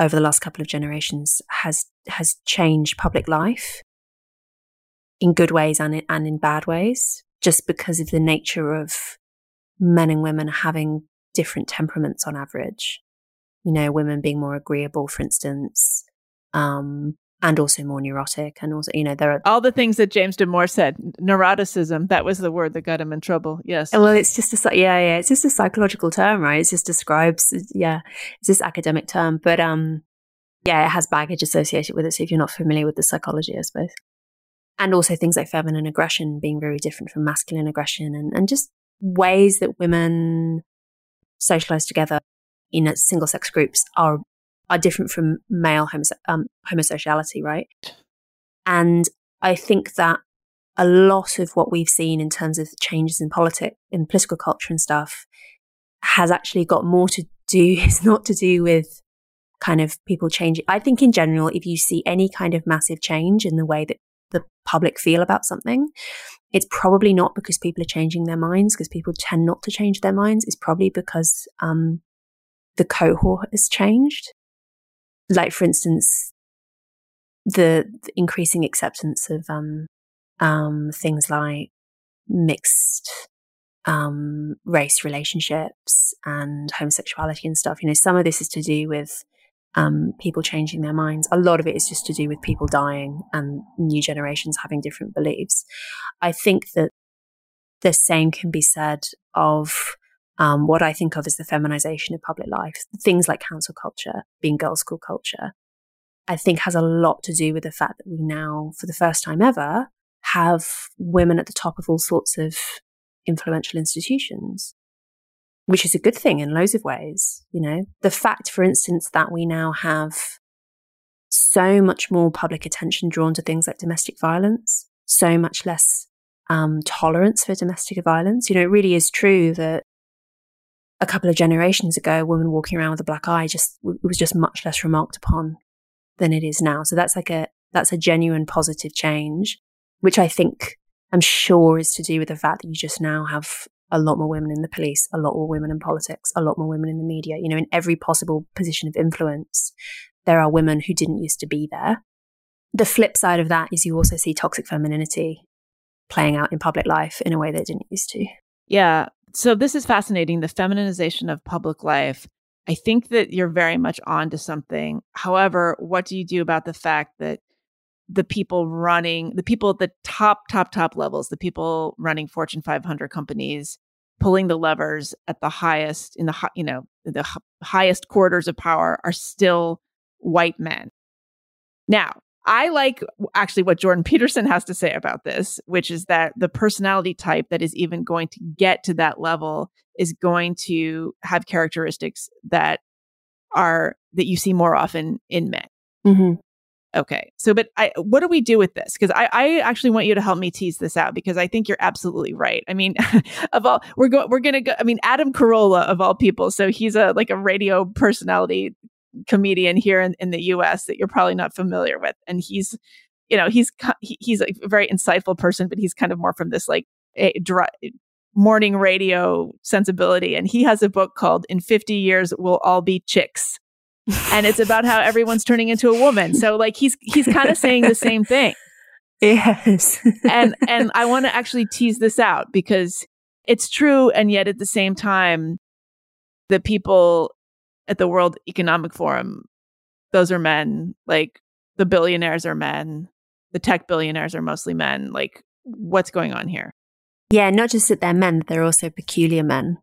Speaker 1: over the last couple of generations has has changed public life in good ways and in, and in bad ways just because of the nature of men and women having different temperaments on average you know women being more agreeable for instance um, and also more neurotic and also you know there are
Speaker 2: all the things that james damore said neuroticism that was the word that got him in trouble yes.
Speaker 1: Well it's just a yeah yeah it's just a psychological term right? It just describes yeah it's this academic term but um yeah it has baggage associated with it so if you're not familiar with the psychology i suppose. And also things like feminine aggression being very different from masculine aggression and, and just ways that women socialize together in single sex groups are are different from male homose- um, homosexuality, right? And I think that a lot of what we've seen in terms of changes in politics, in political culture and stuff, has actually got more to do, *laughs* it's not to do with kind of people changing. I think in general, if you see any kind of massive change in the way that the public feel about something, it's probably not because people are changing their minds, because people tend not to change their minds. It's probably because um, the cohort has changed like for instance, the, the increasing acceptance of um, um, things like mixed um, race relationships and homosexuality and stuff. You know, some of this is to do with um, people changing their minds. A lot of it is just to do with people dying and new generations having different beliefs. I think that the same can be said of um, what I think of as the feminization of public life, things like cancel culture, being girls' school culture, I think has a lot to do with the fact that we now, for the first time ever, have women at the top of all sorts of influential institutions, which is a good thing in loads of ways. You know, the fact, for instance, that we now have so much more public attention drawn to things like domestic violence, so much less um, tolerance for domestic violence. You know, it really is true that a couple of generations ago, a woman walking around with a black eye just it was just much less remarked upon than it is now. So that's like a that's a genuine positive change, which I think I'm sure is to do with the fact that you just now have a lot more women in the police, a lot more women in politics, a lot more women in the media. You know, in every possible position of influence, there are women who didn't used to be there. The flip side of that is you also see toxic femininity playing out in public life in a way that didn't used to.
Speaker 2: Yeah, so this is fascinating the feminization of public life. I think that you're very much on to something. However, what do you do about the fact that the people running, the people at the top, top, top levels, the people running Fortune 500 companies, pulling the levers at the highest, in the, you know, the highest quarters of power are still white men. Now, I like actually what Jordan Peterson has to say about this, which is that the personality type that is even going to get to that level is going to have characteristics that are that you see more often in men. Mm-hmm. Okay. So, but I, what do we do with this? Because I, I actually want you to help me tease this out because I think you're absolutely right. I mean, *laughs* of all, we're going, we're going to go, I mean, Adam Carolla of all people. So he's a, like a radio personality comedian here in, in the US that you're probably not familiar with. And he's, you know, he's, he's a very insightful person, but he's kind of more from this like a dry, morning radio sensibility. And he has a book called In 50 Years We'll All Be Chicks. and it's about how everyone's turning into a woman. So like he's he's kind of saying the same thing. *laughs*
Speaker 1: Yes.
Speaker 2: and and I want to actually tease this out because it's true and yet at the same time the people at the World Economic Forum those are men, like the billionaires are men, the tech billionaires are mostly men. Like what's going on here?
Speaker 1: Yeah, not just that they're men, they're also peculiar men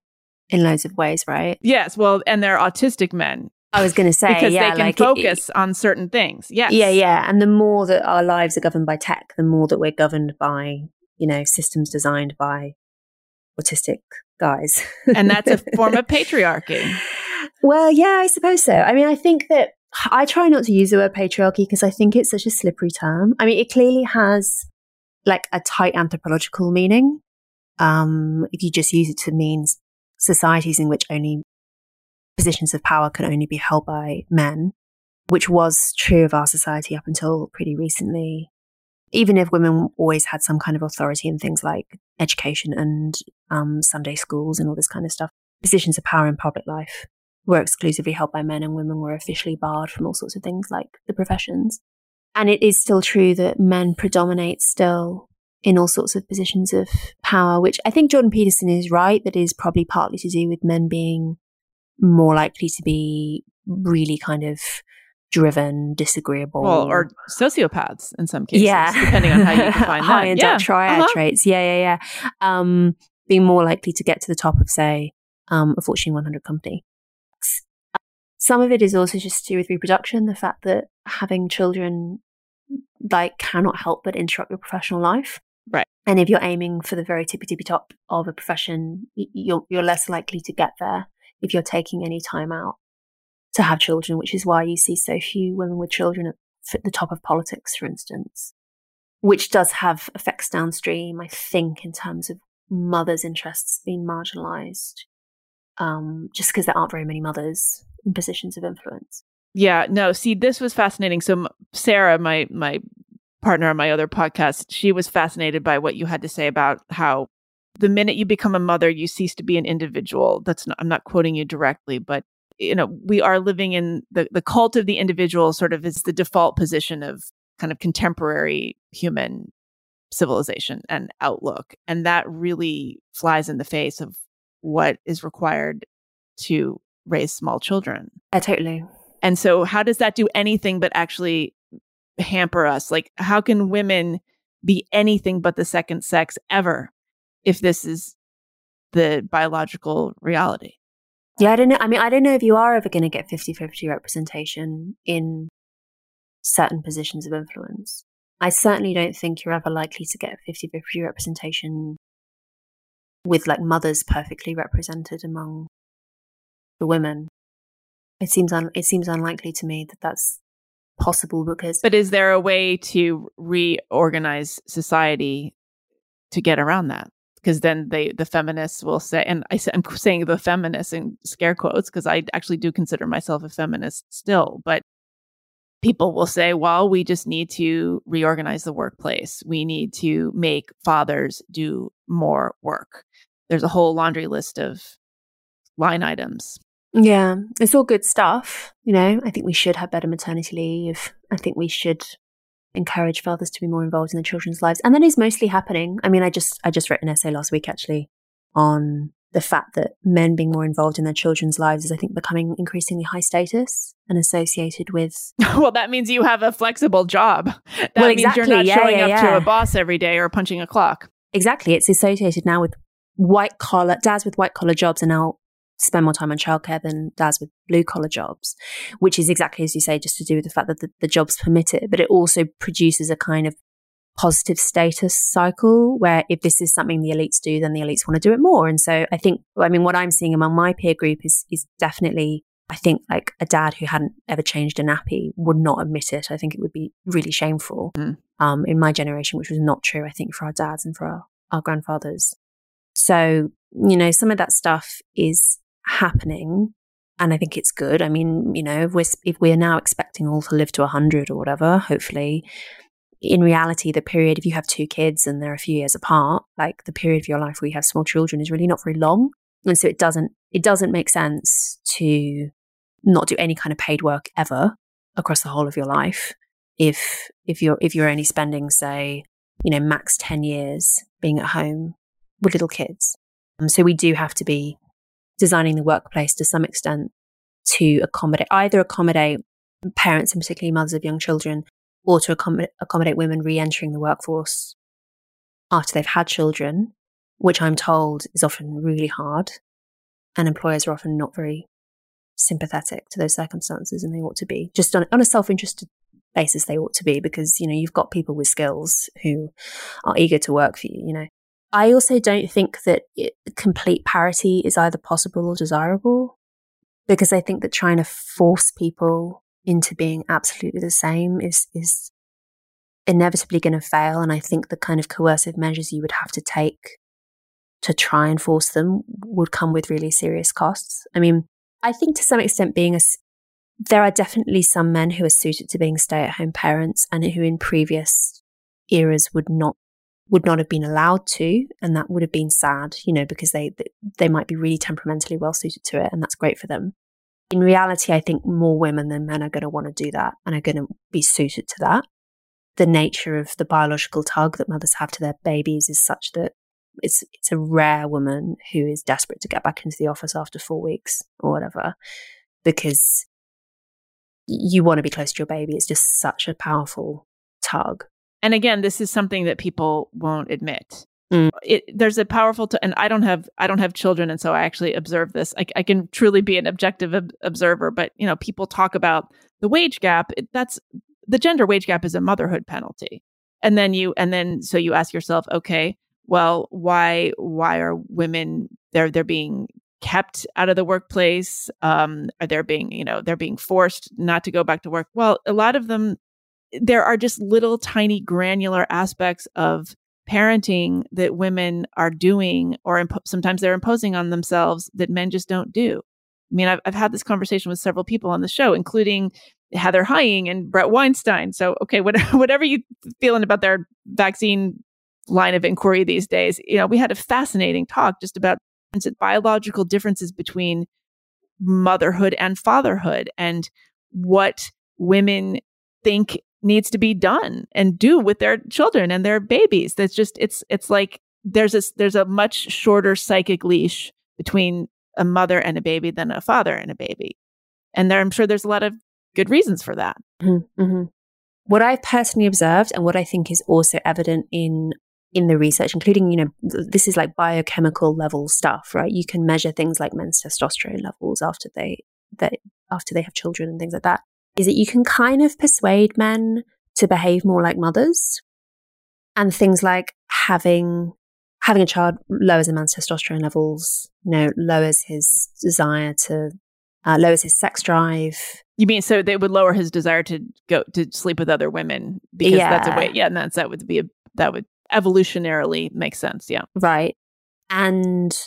Speaker 1: in loads of ways, right?
Speaker 2: Yes, well, and they're autistic men.
Speaker 1: I was going to say
Speaker 2: because
Speaker 1: yeah,
Speaker 2: they can
Speaker 1: like
Speaker 2: focus
Speaker 1: it,
Speaker 2: on certain things. Yes.
Speaker 1: Yeah, yeah. And the more that our lives are governed by tech, the more that we're governed by, you know, systems designed by autistic guys.
Speaker 2: and that's a form of *laughs* patriarchy.
Speaker 1: Well, yeah, I suppose so. I mean, I think that I try not to use the word patriarchy because I think it's such a slippery term. I mean, it clearly has like a tight anthropological meaning. Um, if you just use it to mean societies in which only positions of power can only be held by men, which was true of our society up until pretty recently. Even if women always had some kind of authority in things like education and um, Sunday schools and all this kind of stuff, positions of power in public life were exclusively held by men and women were officially barred from all sorts of things like the professions. And it is still true that men predominate still in all sorts of positions of power, which I think Jordan Peterson is right, that is probably partly to do with men being more likely to be really kind of driven, disagreeable.
Speaker 2: Well, or sociopaths in some cases,
Speaker 1: yeah.
Speaker 2: depending on how you *laughs* define
Speaker 1: High
Speaker 2: that.
Speaker 1: yeah. triad uh-huh. traits. Yeah, yeah, yeah. Um, being more likely to get to the top of, say, um, a Fortune 100 company. Some of it is also just to do with reproduction, the fact that having children like cannot help but interrupt your professional life.
Speaker 2: Right.
Speaker 1: And if you're aiming for the very tippy tippy top of a profession, you're you're less likely to get there if you're taking any time out to have children, which is why you see so few women with children at the top of politics, for instance, which does have effects downstream, I think, in terms of mothers' interests being marginalized, um, just because there aren't very many mothers in positions of influence.
Speaker 2: Yeah, no, see, this was fascinating. So, Sarah, my, my partner on my other podcast, she was fascinated by what you had to say about how the minute you become a mother, you cease to be an individual. That's not, I'm not quoting you directly, but you know, we are living in the, the cult of the individual sort of is the default position of kind of contemporary human civilization and outlook. And that really flies in the face of what is required to raise small children.
Speaker 1: Yeah, totally.
Speaker 2: And so how does that do anything but actually hamper us? Like how can women be anything but the second sex ever? if this is the biological reality.
Speaker 1: Yeah, I don't know. I mean, I don't know if you are ever going to get 50 50 representation in certain positions of influence. I certainly don't think you're ever likely to get 50 50 representation with like mothers perfectly represented among the women. It seems un- it seems unlikely to me that that's possible because.
Speaker 2: But is there a way to reorganize society to get around that? because then they the feminists will say and I, i'm saying the feminists in scare quotes because i actually do consider myself a feminist still but people will say well we just need to reorganize the workplace we need to make fathers do more work there's a whole laundry list of line items
Speaker 1: yeah it's all good stuff you know i think we should have better maternity leave i think we should encourage fathers to be more involved in their children's lives. And that is mostly happening. I mean, I just I just wrote an essay last week actually on the fact that men being more involved in their children's lives is, I think, becoming increasingly high status and associated with. *laughs*
Speaker 2: well, that means you have a flexible job. That
Speaker 1: well,
Speaker 2: means
Speaker 1: exactly.
Speaker 2: you're not
Speaker 1: yeah,
Speaker 2: showing
Speaker 1: yeah,
Speaker 2: up
Speaker 1: yeah.
Speaker 2: to a boss every day or punching a clock.
Speaker 1: Exactly. It's associated now with white collar, dads with white collar jobs are now spend more time on childcare than dads with blue collar jobs, which is exactly as you say, just to do with the fact that the, the jobs permit it. But it also produces a kind of positive status cycle where if this is something the elites do, then the elites want to do it more. And so I think, I mean, what I'm seeing among my peer group is, is definitely, I think like a dad who hadn't ever changed a nappy would not admit it. I think it would be really shameful
Speaker 2: mm.
Speaker 1: um, in my generation, which was not true, I think, for our dads and for our, our grandfathers. So, you know, some of that stuff is happening. and I think it's good. I mean, you know, if we're, if we're now expecting all to live to 100 or whatever, hopefully, in reality, the period, if you have two kids and they're a few years apart, like the period of your life where you have small children is really not very long. And so it doesn't, it doesn't make sense to not do any kind of paid work ever across the whole of your life. If, if you're, if you're only spending, say, you know, max 10 years being at home with little kids. Um, so we do have to be designing the workplace to some extent to accommodate either accommodate parents and particularly mothers of young children or to accommodate, accommodate women re-entering the workforce after they've had children which i'm told is often really hard and employers are often not very sympathetic to those circumstances and they ought to be just on, on a self-interested basis they ought to be because you know you've got people with skills who are eager to work for you you know I also don't think that it, complete parity is either possible or desirable because I think that trying to force people into being absolutely the same is, is inevitably going to fail. And I think the kind of coercive measures you would have to take to try and force them would come with really serious costs. I mean, I think to some extent being a, there are definitely some men who are suited to being stay at home parents and who in previous eras would not would not have been allowed to and that would have been sad you know because they they might be really temperamentally well suited to it and that's great for them. In reality i think more women than men are going to want to do that and are going to be suited to that. The nature of the biological tug that mothers have to their babies is such that it's it's a rare woman who is desperate to get back into the office after 4 weeks or whatever because you want to be close to your baby. It's just such a powerful tug
Speaker 2: and again, this is something that people won't admit. Mm. It, there's a powerful, t- and I don't have I don't have children, and so I actually observe this. I, I can truly be an objective ob- observer, but you know, people talk about the wage gap. It, that's the gender wage gap is a motherhood penalty, and then you and then so you ask yourself, okay, well, why why are women they're they're being kept out of the workplace? Um, are they being you know they're being forced not to go back to work? Well, a lot of them there are just little tiny granular aspects of parenting that women are doing or imp- sometimes they're imposing on themselves that men just don't do. I mean, I've, I've had this conversation with several people on the show, including Heather Heying and Bret Weinstein. So, okay, whatever, *laughs* whatever you feeling about their vaccine line of inquiry these days, you know, we had a fascinating talk just about biological differences between motherhood and fatherhood and what women think needs to be done and do with their children and their babies. That's just it's it's like there's a there's a much shorter psychic leash between a mother and a baby than a father and a baby, and there I'm sure there's a lot of good reasons for that.
Speaker 1: Mm-hmm. mm-hmm. What I've personally observed, and what I think is also evident in in the research, including, you know, this is like biochemical level stuff, right? You can measure things like men's testosterone levels after they, they after they have children and things like that is that you can kind of persuade men to behave more like mothers. And things like having having a child lowers a man's testosterone levels, you know, lowers his desire to uh, lowers his sex drive.
Speaker 2: You mean so they would lower his desire to go to sleep with other women because yeah. that's a way. Yeah, and that's that would be a that would evolutionarily make sense. Yeah,
Speaker 1: right. And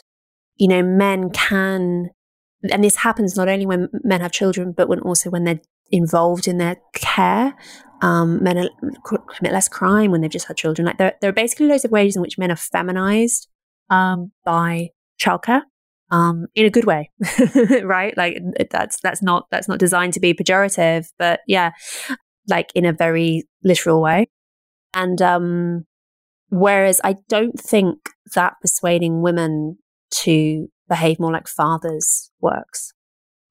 Speaker 1: you know, men can, and this happens not only when men have children, but when also when they're involved in their care. Um, men are, commit less crime when they've just had children. Like there, there are basically loads of ways in which men are feminized um, by childcare um, in a good way, *laughs* right? Like that's that's not that's not designed to be pejorative, but yeah, like in a very literal way. And um, whereas I don't think that persuading women to behave more like fathers works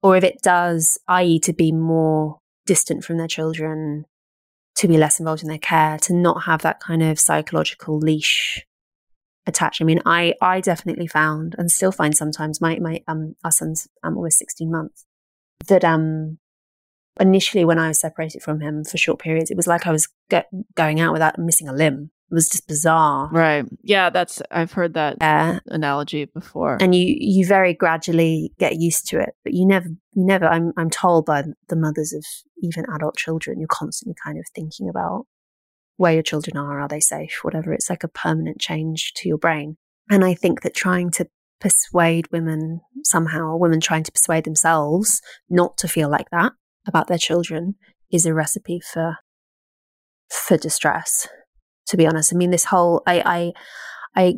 Speaker 1: or if it does, i.e., to be more distant from their children, to be less involved in their care, to not have that kind of psychological leash attached. I mean, I I definitely found and still find sometimes my my um our son's um almost sixteen months that um initially when I was separated from him for short periods, it was like I was get, going out without missing a limb. It was just bizarre.
Speaker 2: Right. Yeah, that's I've heard that yeah. analogy before.
Speaker 1: And you you very gradually get used to it, but you never you never I'm I'm told by the mothers of even adult children, you're constantly kind of thinking about where your children are, are they safe, whatever. It's like a permanent change to your brain. And I think that trying to persuade women somehow, or women trying to persuade themselves not to feel like that about their children is a recipe for for distress. To be honest, I mean, this whole I I I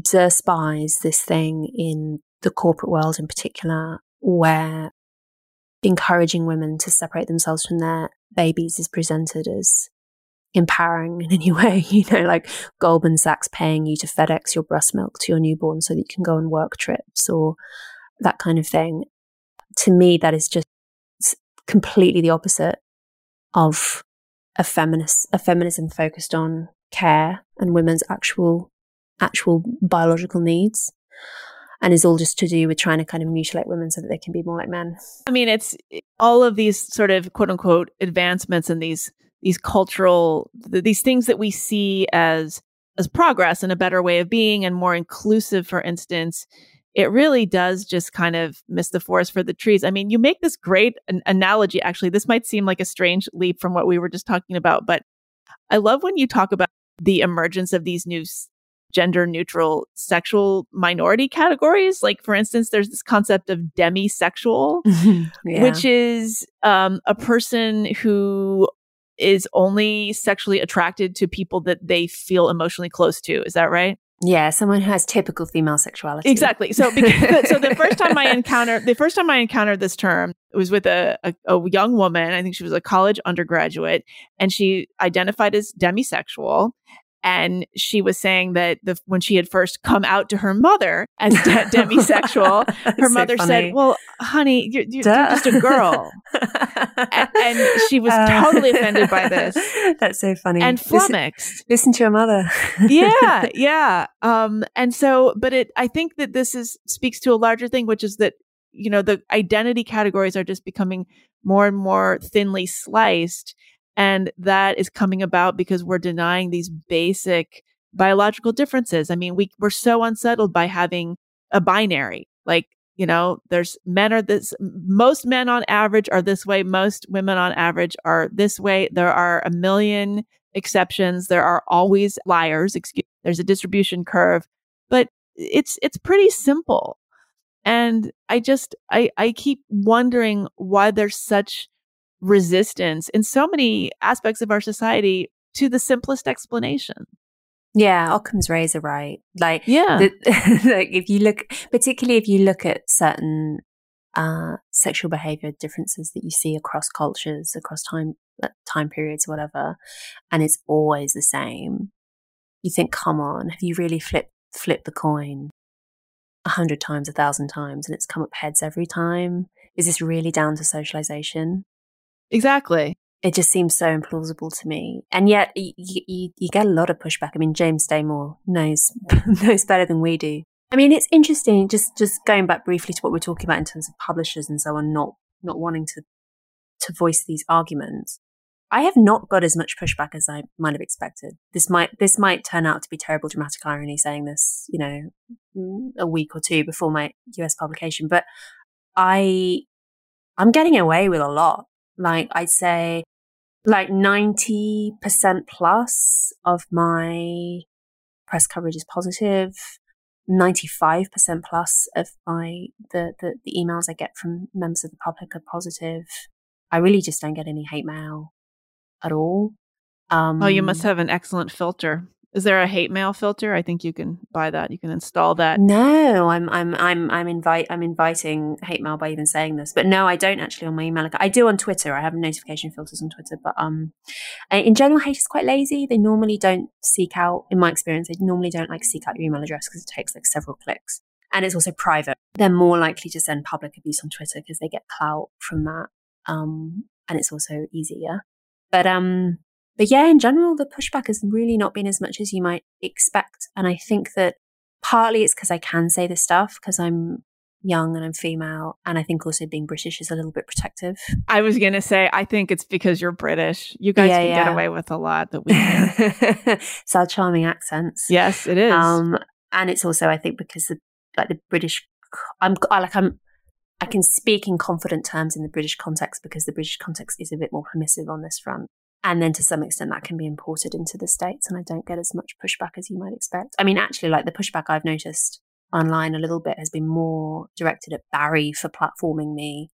Speaker 1: despise this thing in the corporate world in particular, where encouraging women to separate themselves from their babies is presented as empowering in any *laughs* way. You know, like Goldman Sachs paying you to FedEx your breast milk to your newborn so that you can go on work trips or that kind of thing. To me, that is just completely the opposite of a feminist, a feminism focused on care and women's actual, actual biological needs. And is all just to do with trying to kind of mutilate women so that they can be more like men.
Speaker 2: I mean, it's all of these sort of quote unquote advancements and these these cultural these things that we see as as progress and a better way of being and more inclusive for instance it really does just kind of miss the forest for the trees i mean you make this great an- analogy actually this might seem like a strange leap from what we were just talking about but i love when you talk about the emergence of these new gender neutral sexual minority categories. Like, for instance, there's this concept of demisexual, *laughs* yeah. which is um, a person who is only sexually attracted to people that they feel emotionally close to. Is that right?
Speaker 1: Yeah, someone who has typical female sexuality.
Speaker 2: Exactly. So, because, *laughs* so the first time I encountered the first time I encountered this term it was with a, a, a young woman. I think she was a college undergraduate, and she identified as demisexual and she was saying that the, when she had first come out to her mother as de- *laughs* demisexual, her mother so said, "Well, honey, you're, you're, you're just a girl," and, and, she was uh, totally offended by this. *laughs*
Speaker 1: That's so funny
Speaker 2: and flummoxed.
Speaker 1: Listen, listen to your mother.
Speaker 2: yeah, *laughs* yeah. Um, and so, but it, I think that this is speaks to a larger thing, which is that you know the identity categories are just becoming more and more thinly sliced and that is coming about because we're denying these basic biological differences. I mean, we, we're so unsettled by having a binary. Like, you know, there's men are this, most men on average are this way. Most women on average are this way. There are a million exceptions. There are always liars. Excuse, there's a distribution curve, but it's, it's pretty simple. And I just, I, I keep wondering why there's such resistance in so many aspects of our society to the simplest explanation.
Speaker 1: Yeah, Occam's razor, right? Like,
Speaker 2: yeah,
Speaker 1: the, *laughs* like if you look, particularly if you look at certain uh, sexual behavior differences that you see across cultures, across time time periods, whatever, and it's always the same. You think, come on, have you really flipped flipped the coin a hundred times, a thousand times, and it's come up heads every time? Is this really down to socialization?
Speaker 2: Exactly.
Speaker 1: It just seems so implausible to me, and yet you, you, you get a lot of pushback. I mean, James Damore knows *laughs* knows better than we do. I mean, it's interesting. Just just going back briefly to what we're talking about in terms of publishers and so on, not not wanting to to voice these arguments. I have not got as much pushback as I might have expected. This might this might turn out to be terrible dramatic irony saying this, you know, mm, a week or two before my US publication, but I I'm getting away with a lot. Like I'd say like 90% plus of my press coverage is positive. 95% plus of my, the, the, the emails I get from members of the public are positive. I really just don't get any hate mail at all.
Speaker 2: Um, oh, you must have an excellent filter. Is there a hate mail filter? I think you can buy that. You can install that.
Speaker 1: No, I'm I'm I'm I'm invite I'm inviting hate mail by even saying this. But no, I don't actually on my email account. I do on Twitter. I have notification filters on Twitter, but um in general hate is quite lazy. They normally don't seek out in my experience, they normally don't like seek out your email address because it takes like several clicks. And it's also private. They're more likely to send public abuse on Twitter because they get clout from that. Um and it's also easier. But um but yeah, in general, the pushback has really not been as much as you might expect. And I think that partly it's because I can say this stuff because I'm young and I'm female. And I think also being British is a little bit protective.
Speaker 2: I was going to say, I think it's because you're British. You guys yeah, can yeah. get away with a lot that we can. *laughs*
Speaker 1: it's our charming accents.
Speaker 2: Yes, it is. Um,
Speaker 1: and it's also, I think, because the, like the British, I'm I, like, I'm, I can speak in confident terms in the British context because the British context is a bit more permissive on this front. And then to some extent, that can be imported into the States, and I don't get as much pushback as you might expect. I mean, actually, like the pushback I've noticed online a little bit has been more directed at Bari for platforming me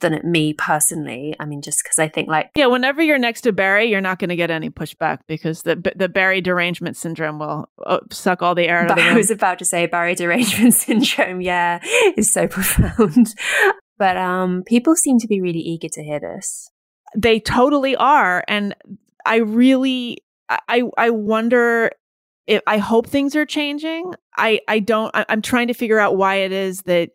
Speaker 1: than at me personally. I mean, just because I think like
Speaker 2: yeah, whenever you're next to Bari, you're not going to get any pushback because the the Bari derangement syndrome will uh, suck all the air out of the room.
Speaker 1: I was about to say Bari derangement *laughs* syndrome. Yeah, is so *laughs* profound. But um, people seem to be really eager to hear this.
Speaker 2: They totally are, and I really, I I wonder if I hope things are changing. I I don't. I, I'm trying to figure out why it is that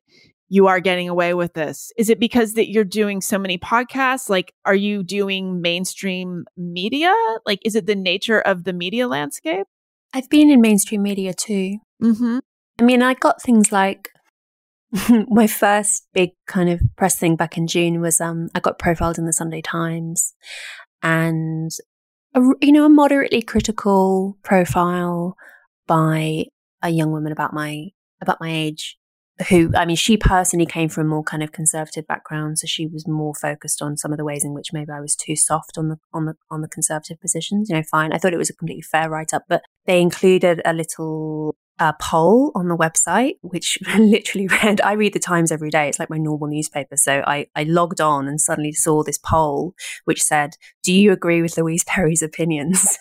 Speaker 2: you are getting away with this? Is it because that you're doing so many podcasts? Like, are you doing mainstream media? Like, is it the nature of the media landscape?
Speaker 1: I've been in mainstream media too. Mm-hmm. I mean, I got things like *laughs* my first big kind of press thing back in June was um, I got profiled in the Sunday Times and a, you know a moderately critical profile by a young woman about my about my age who, I mean, she personally came from a more kind of conservative background, so she was more focused on some of the ways in which maybe I was too soft on the on the on the conservative positions. You know, fine. I thought it was a completely fair write up, but they included a little uh, poll on the website, which *laughs* literally read, I read the Times every day. It's like my normal newspaper. So I, I logged on and suddenly saw this poll, which said, do you agree with Louise Perry's opinions?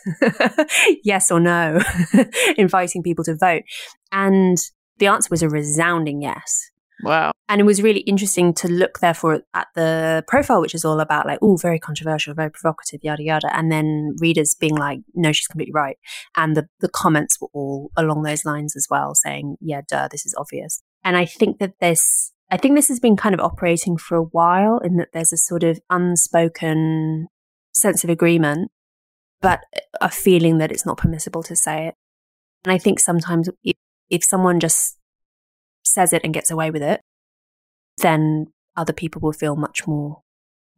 Speaker 1: *laughs* yes or no? *laughs* Inviting people to vote. And the answer was a resounding yes.
Speaker 2: Wow.
Speaker 1: And it was really interesting to look, therefore, at the profile, which is all about like, oh, very controversial, very provocative, yada, yada. And then readers being like, no, she's completely right. And the, the comments were all along those lines as well, saying, yeah, duh, this is obvious. And I think that this, I think this has been kind of operating for a while in that there's a sort of unspoken sense of agreement, but a feeling that it's not permissible to say it. And I think sometimes it, if someone just says it and gets away with it, then other people will feel much more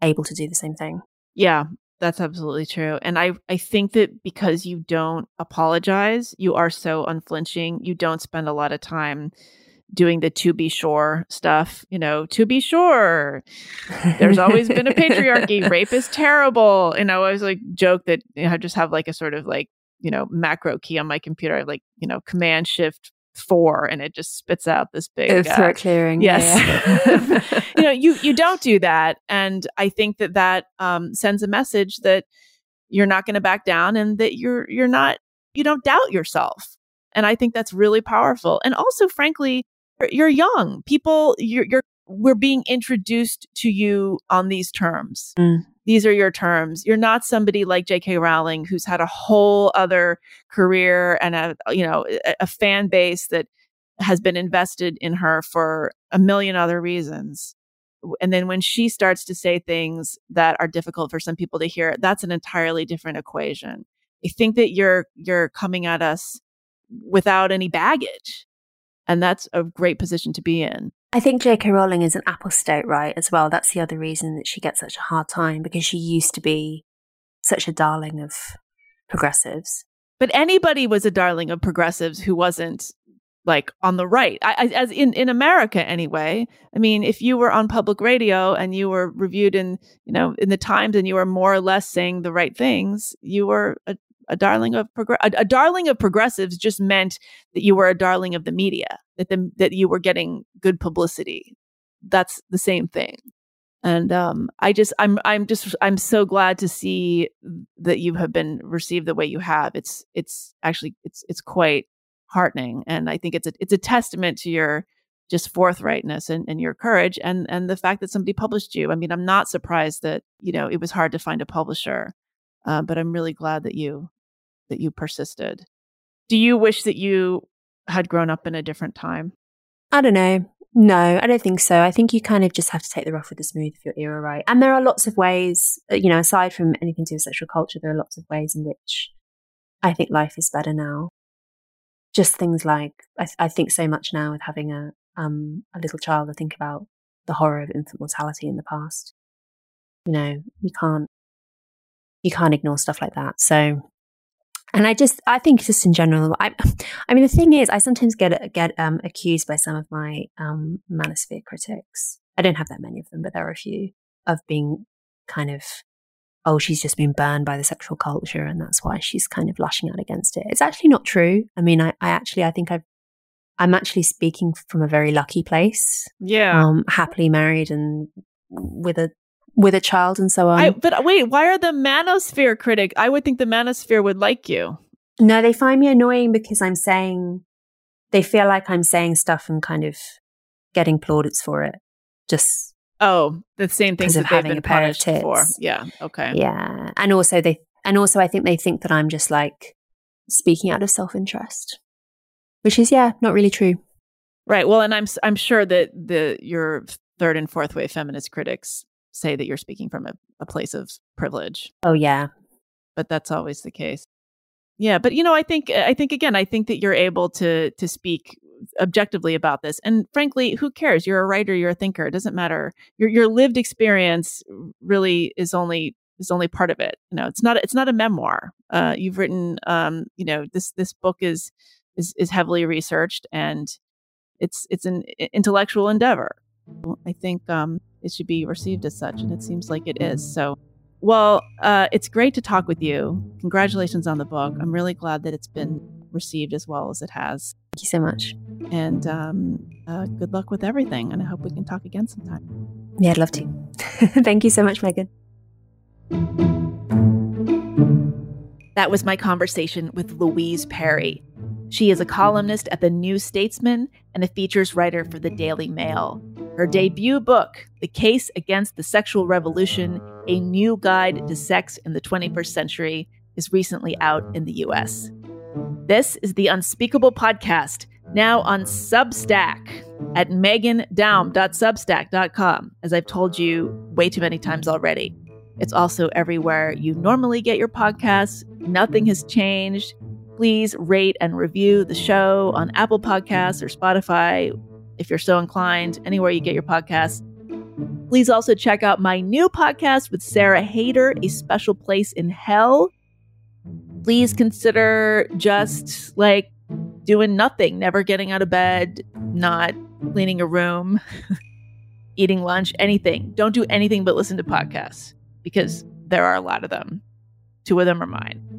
Speaker 1: able to do the same thing.
Speaker 2: Yeah, that's absolutely true. And I, I think that because you don't apologize, you are so unflinching, you don't spend a lot of time doing the to be sure stuff, you know, to be sure. There's always been a patriarchy. *laughs* Rape is terrible. And I always like joke that you know, I just have like a sort of like, you know, macro key on my computer. I have like, you know, command shift four and it just spits out this big
Speaker 1: uh, clearing.
Speaker 2: Yes. Yeah. *laughs* *laughs* you know, you, you don't do that. And I think that that um, sends a message that you're not going to back down and that you're, you're not, you don't doubt yourself. And I think that's really powerful. And also, frankly, you're young. People, you're, you're, we're being introduced to you on these terms. Mm these are your terms. You're not somebody like J.K. Rowling who's had a whole other career and a you know a, a fan base that has been invested in her for a million other reasons. And then when she starts to say things that are difficult for some people to hear, that's an entirely different equation. I think that you're you're coming at us without any baggage. And that's a great position to be in.
Speaker 1: I think J.K. Rowling is an apostate, right, as well. That's the other reason that she gets such a hard time because she used to be such a darling of progressives.
Speaker 2: But anybody was a darling of progressives who wasn't like on the right, I, I, as in in America anyway. I mean, if you were on public radio and you were reviewed in you know in the Times and you were more or less saying the right things, you were a, a darling of progr- a, a, darling of progressives just meant that you were a darling of the media that the, that you were getting good publicity. That's the same thing. And um, i just i'm i'm just i'm so glad to see that you have been received the way you have. It's it's actually it's it's quite heartening. And i think it's a it's a testament to your just forthrightness and, and your courage and and the fact that somebody published you. I mean i'm not surprised that you know it was hard to find a publisher uh, but i'm really glad that you that you persisted. Do you wish that you had grown up in a different time?
Speaker 1: I don't know. No, I don't think so. I think you kind of just have to take the rough with the smooth if your era right. And there are lots of ways, uh, you know, aside from anything to do with sexual culture, there are lots of ways in which I think life is better now. Just things like I, th- I think so much now with having a um a little child. I think about the horror of infant mortality in the past. You know, you can't you can't ignore stuff like that. So and I just, I think just in general, I, I mean, the thing is, I sometimes get get um, accused by some of my um, manosphere critics. I don't have that many of them, but there are a few of being kind of, oh, she's just been burned by the sexual culture, and that's why she's kind of lashing out against it. It's actually not true. I mean, I, I actually, I think I've I'm actually speaking from a very lucky place.
Speaker 2: Yeah.
Speaker 1: Um, happily married and with a with a child and so on.
Speaker 2: I, but wait, why are the Manosphere critic? I would think the Manosphere would like you.
Speaker 1: No, they find me annoying because I'm saying they feel like I'm saying stuff and kind of getting plaudits for it. Just
Speaker 2: oh, the same things
Speaker 1: because of having a pair of tits.
Speaker 2: for. Yeah. Okay.
Speaker 1: yeah, and also they and also I think they think that I'm just like speaking out of self interest, which is yeah, not really true.
Speaker 2: Right. Well, and I'm I'm sure that the your third and fourth wave feminist critics say that you're speaking from a, a place of privilege,
Speaker 1: Oh yeah,
Speaker 2: but that's always the case. Yeah, but you know, I think I think again, I think that you're able to to speak objectively about this. And frankly, who cares? You're a writer, you're a thinker. It doesn't matter. Your your lived experience really is only is only part of it. You know, it's not it's not a memoir. Uh, you've written um, you know, this this book is is is heavily researched and it's it's an intellectual endeavor. I think um, it should be received as such, and it seems like it is. So, well, uh, it's great to talk with you. Congratulations on the book. I'm really glad that it's been received as well as it has.
Speaker 1: thank you so much.
Speaker 2: And um, uh, good luck with everything. And I hope we can talk again sometime.
Speaker 1: Yeah, I'd love to. *laughs* thank you so much, Meghan.
Speaker 2: That was my conversation with Louise Perry. She is a columnist at the New Statesman and a features writer for the Daily Mail. Her debut book, The Case Against the Sexual Revolution A New Guide to Sex in the 21st Century, is recently out in the US. This is the Unspeakable Podcast, now on Substack at meghandaum.substack.com, as I've told you way too many times already. It's also everywhere you normally get your podcasts. Nothing has changed. Please rate and review the show on Apple Podcasts or Spotify if you're so inclined, anywhere you get your podcasts. Please also check out my new podcast with Sarah Haider, A Special Place in Hell. Please consider just like doing nothing, never getting out of bed, not cleaning a room, *laughs* eating lunch, anything. Don't do anything but listen to podcasts because there are a lot of them. Two of them are mine.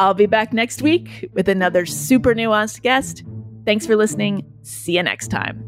Speaker 2: I'll be back next week with another super nuanced guest. Thanks for listening. See you next time.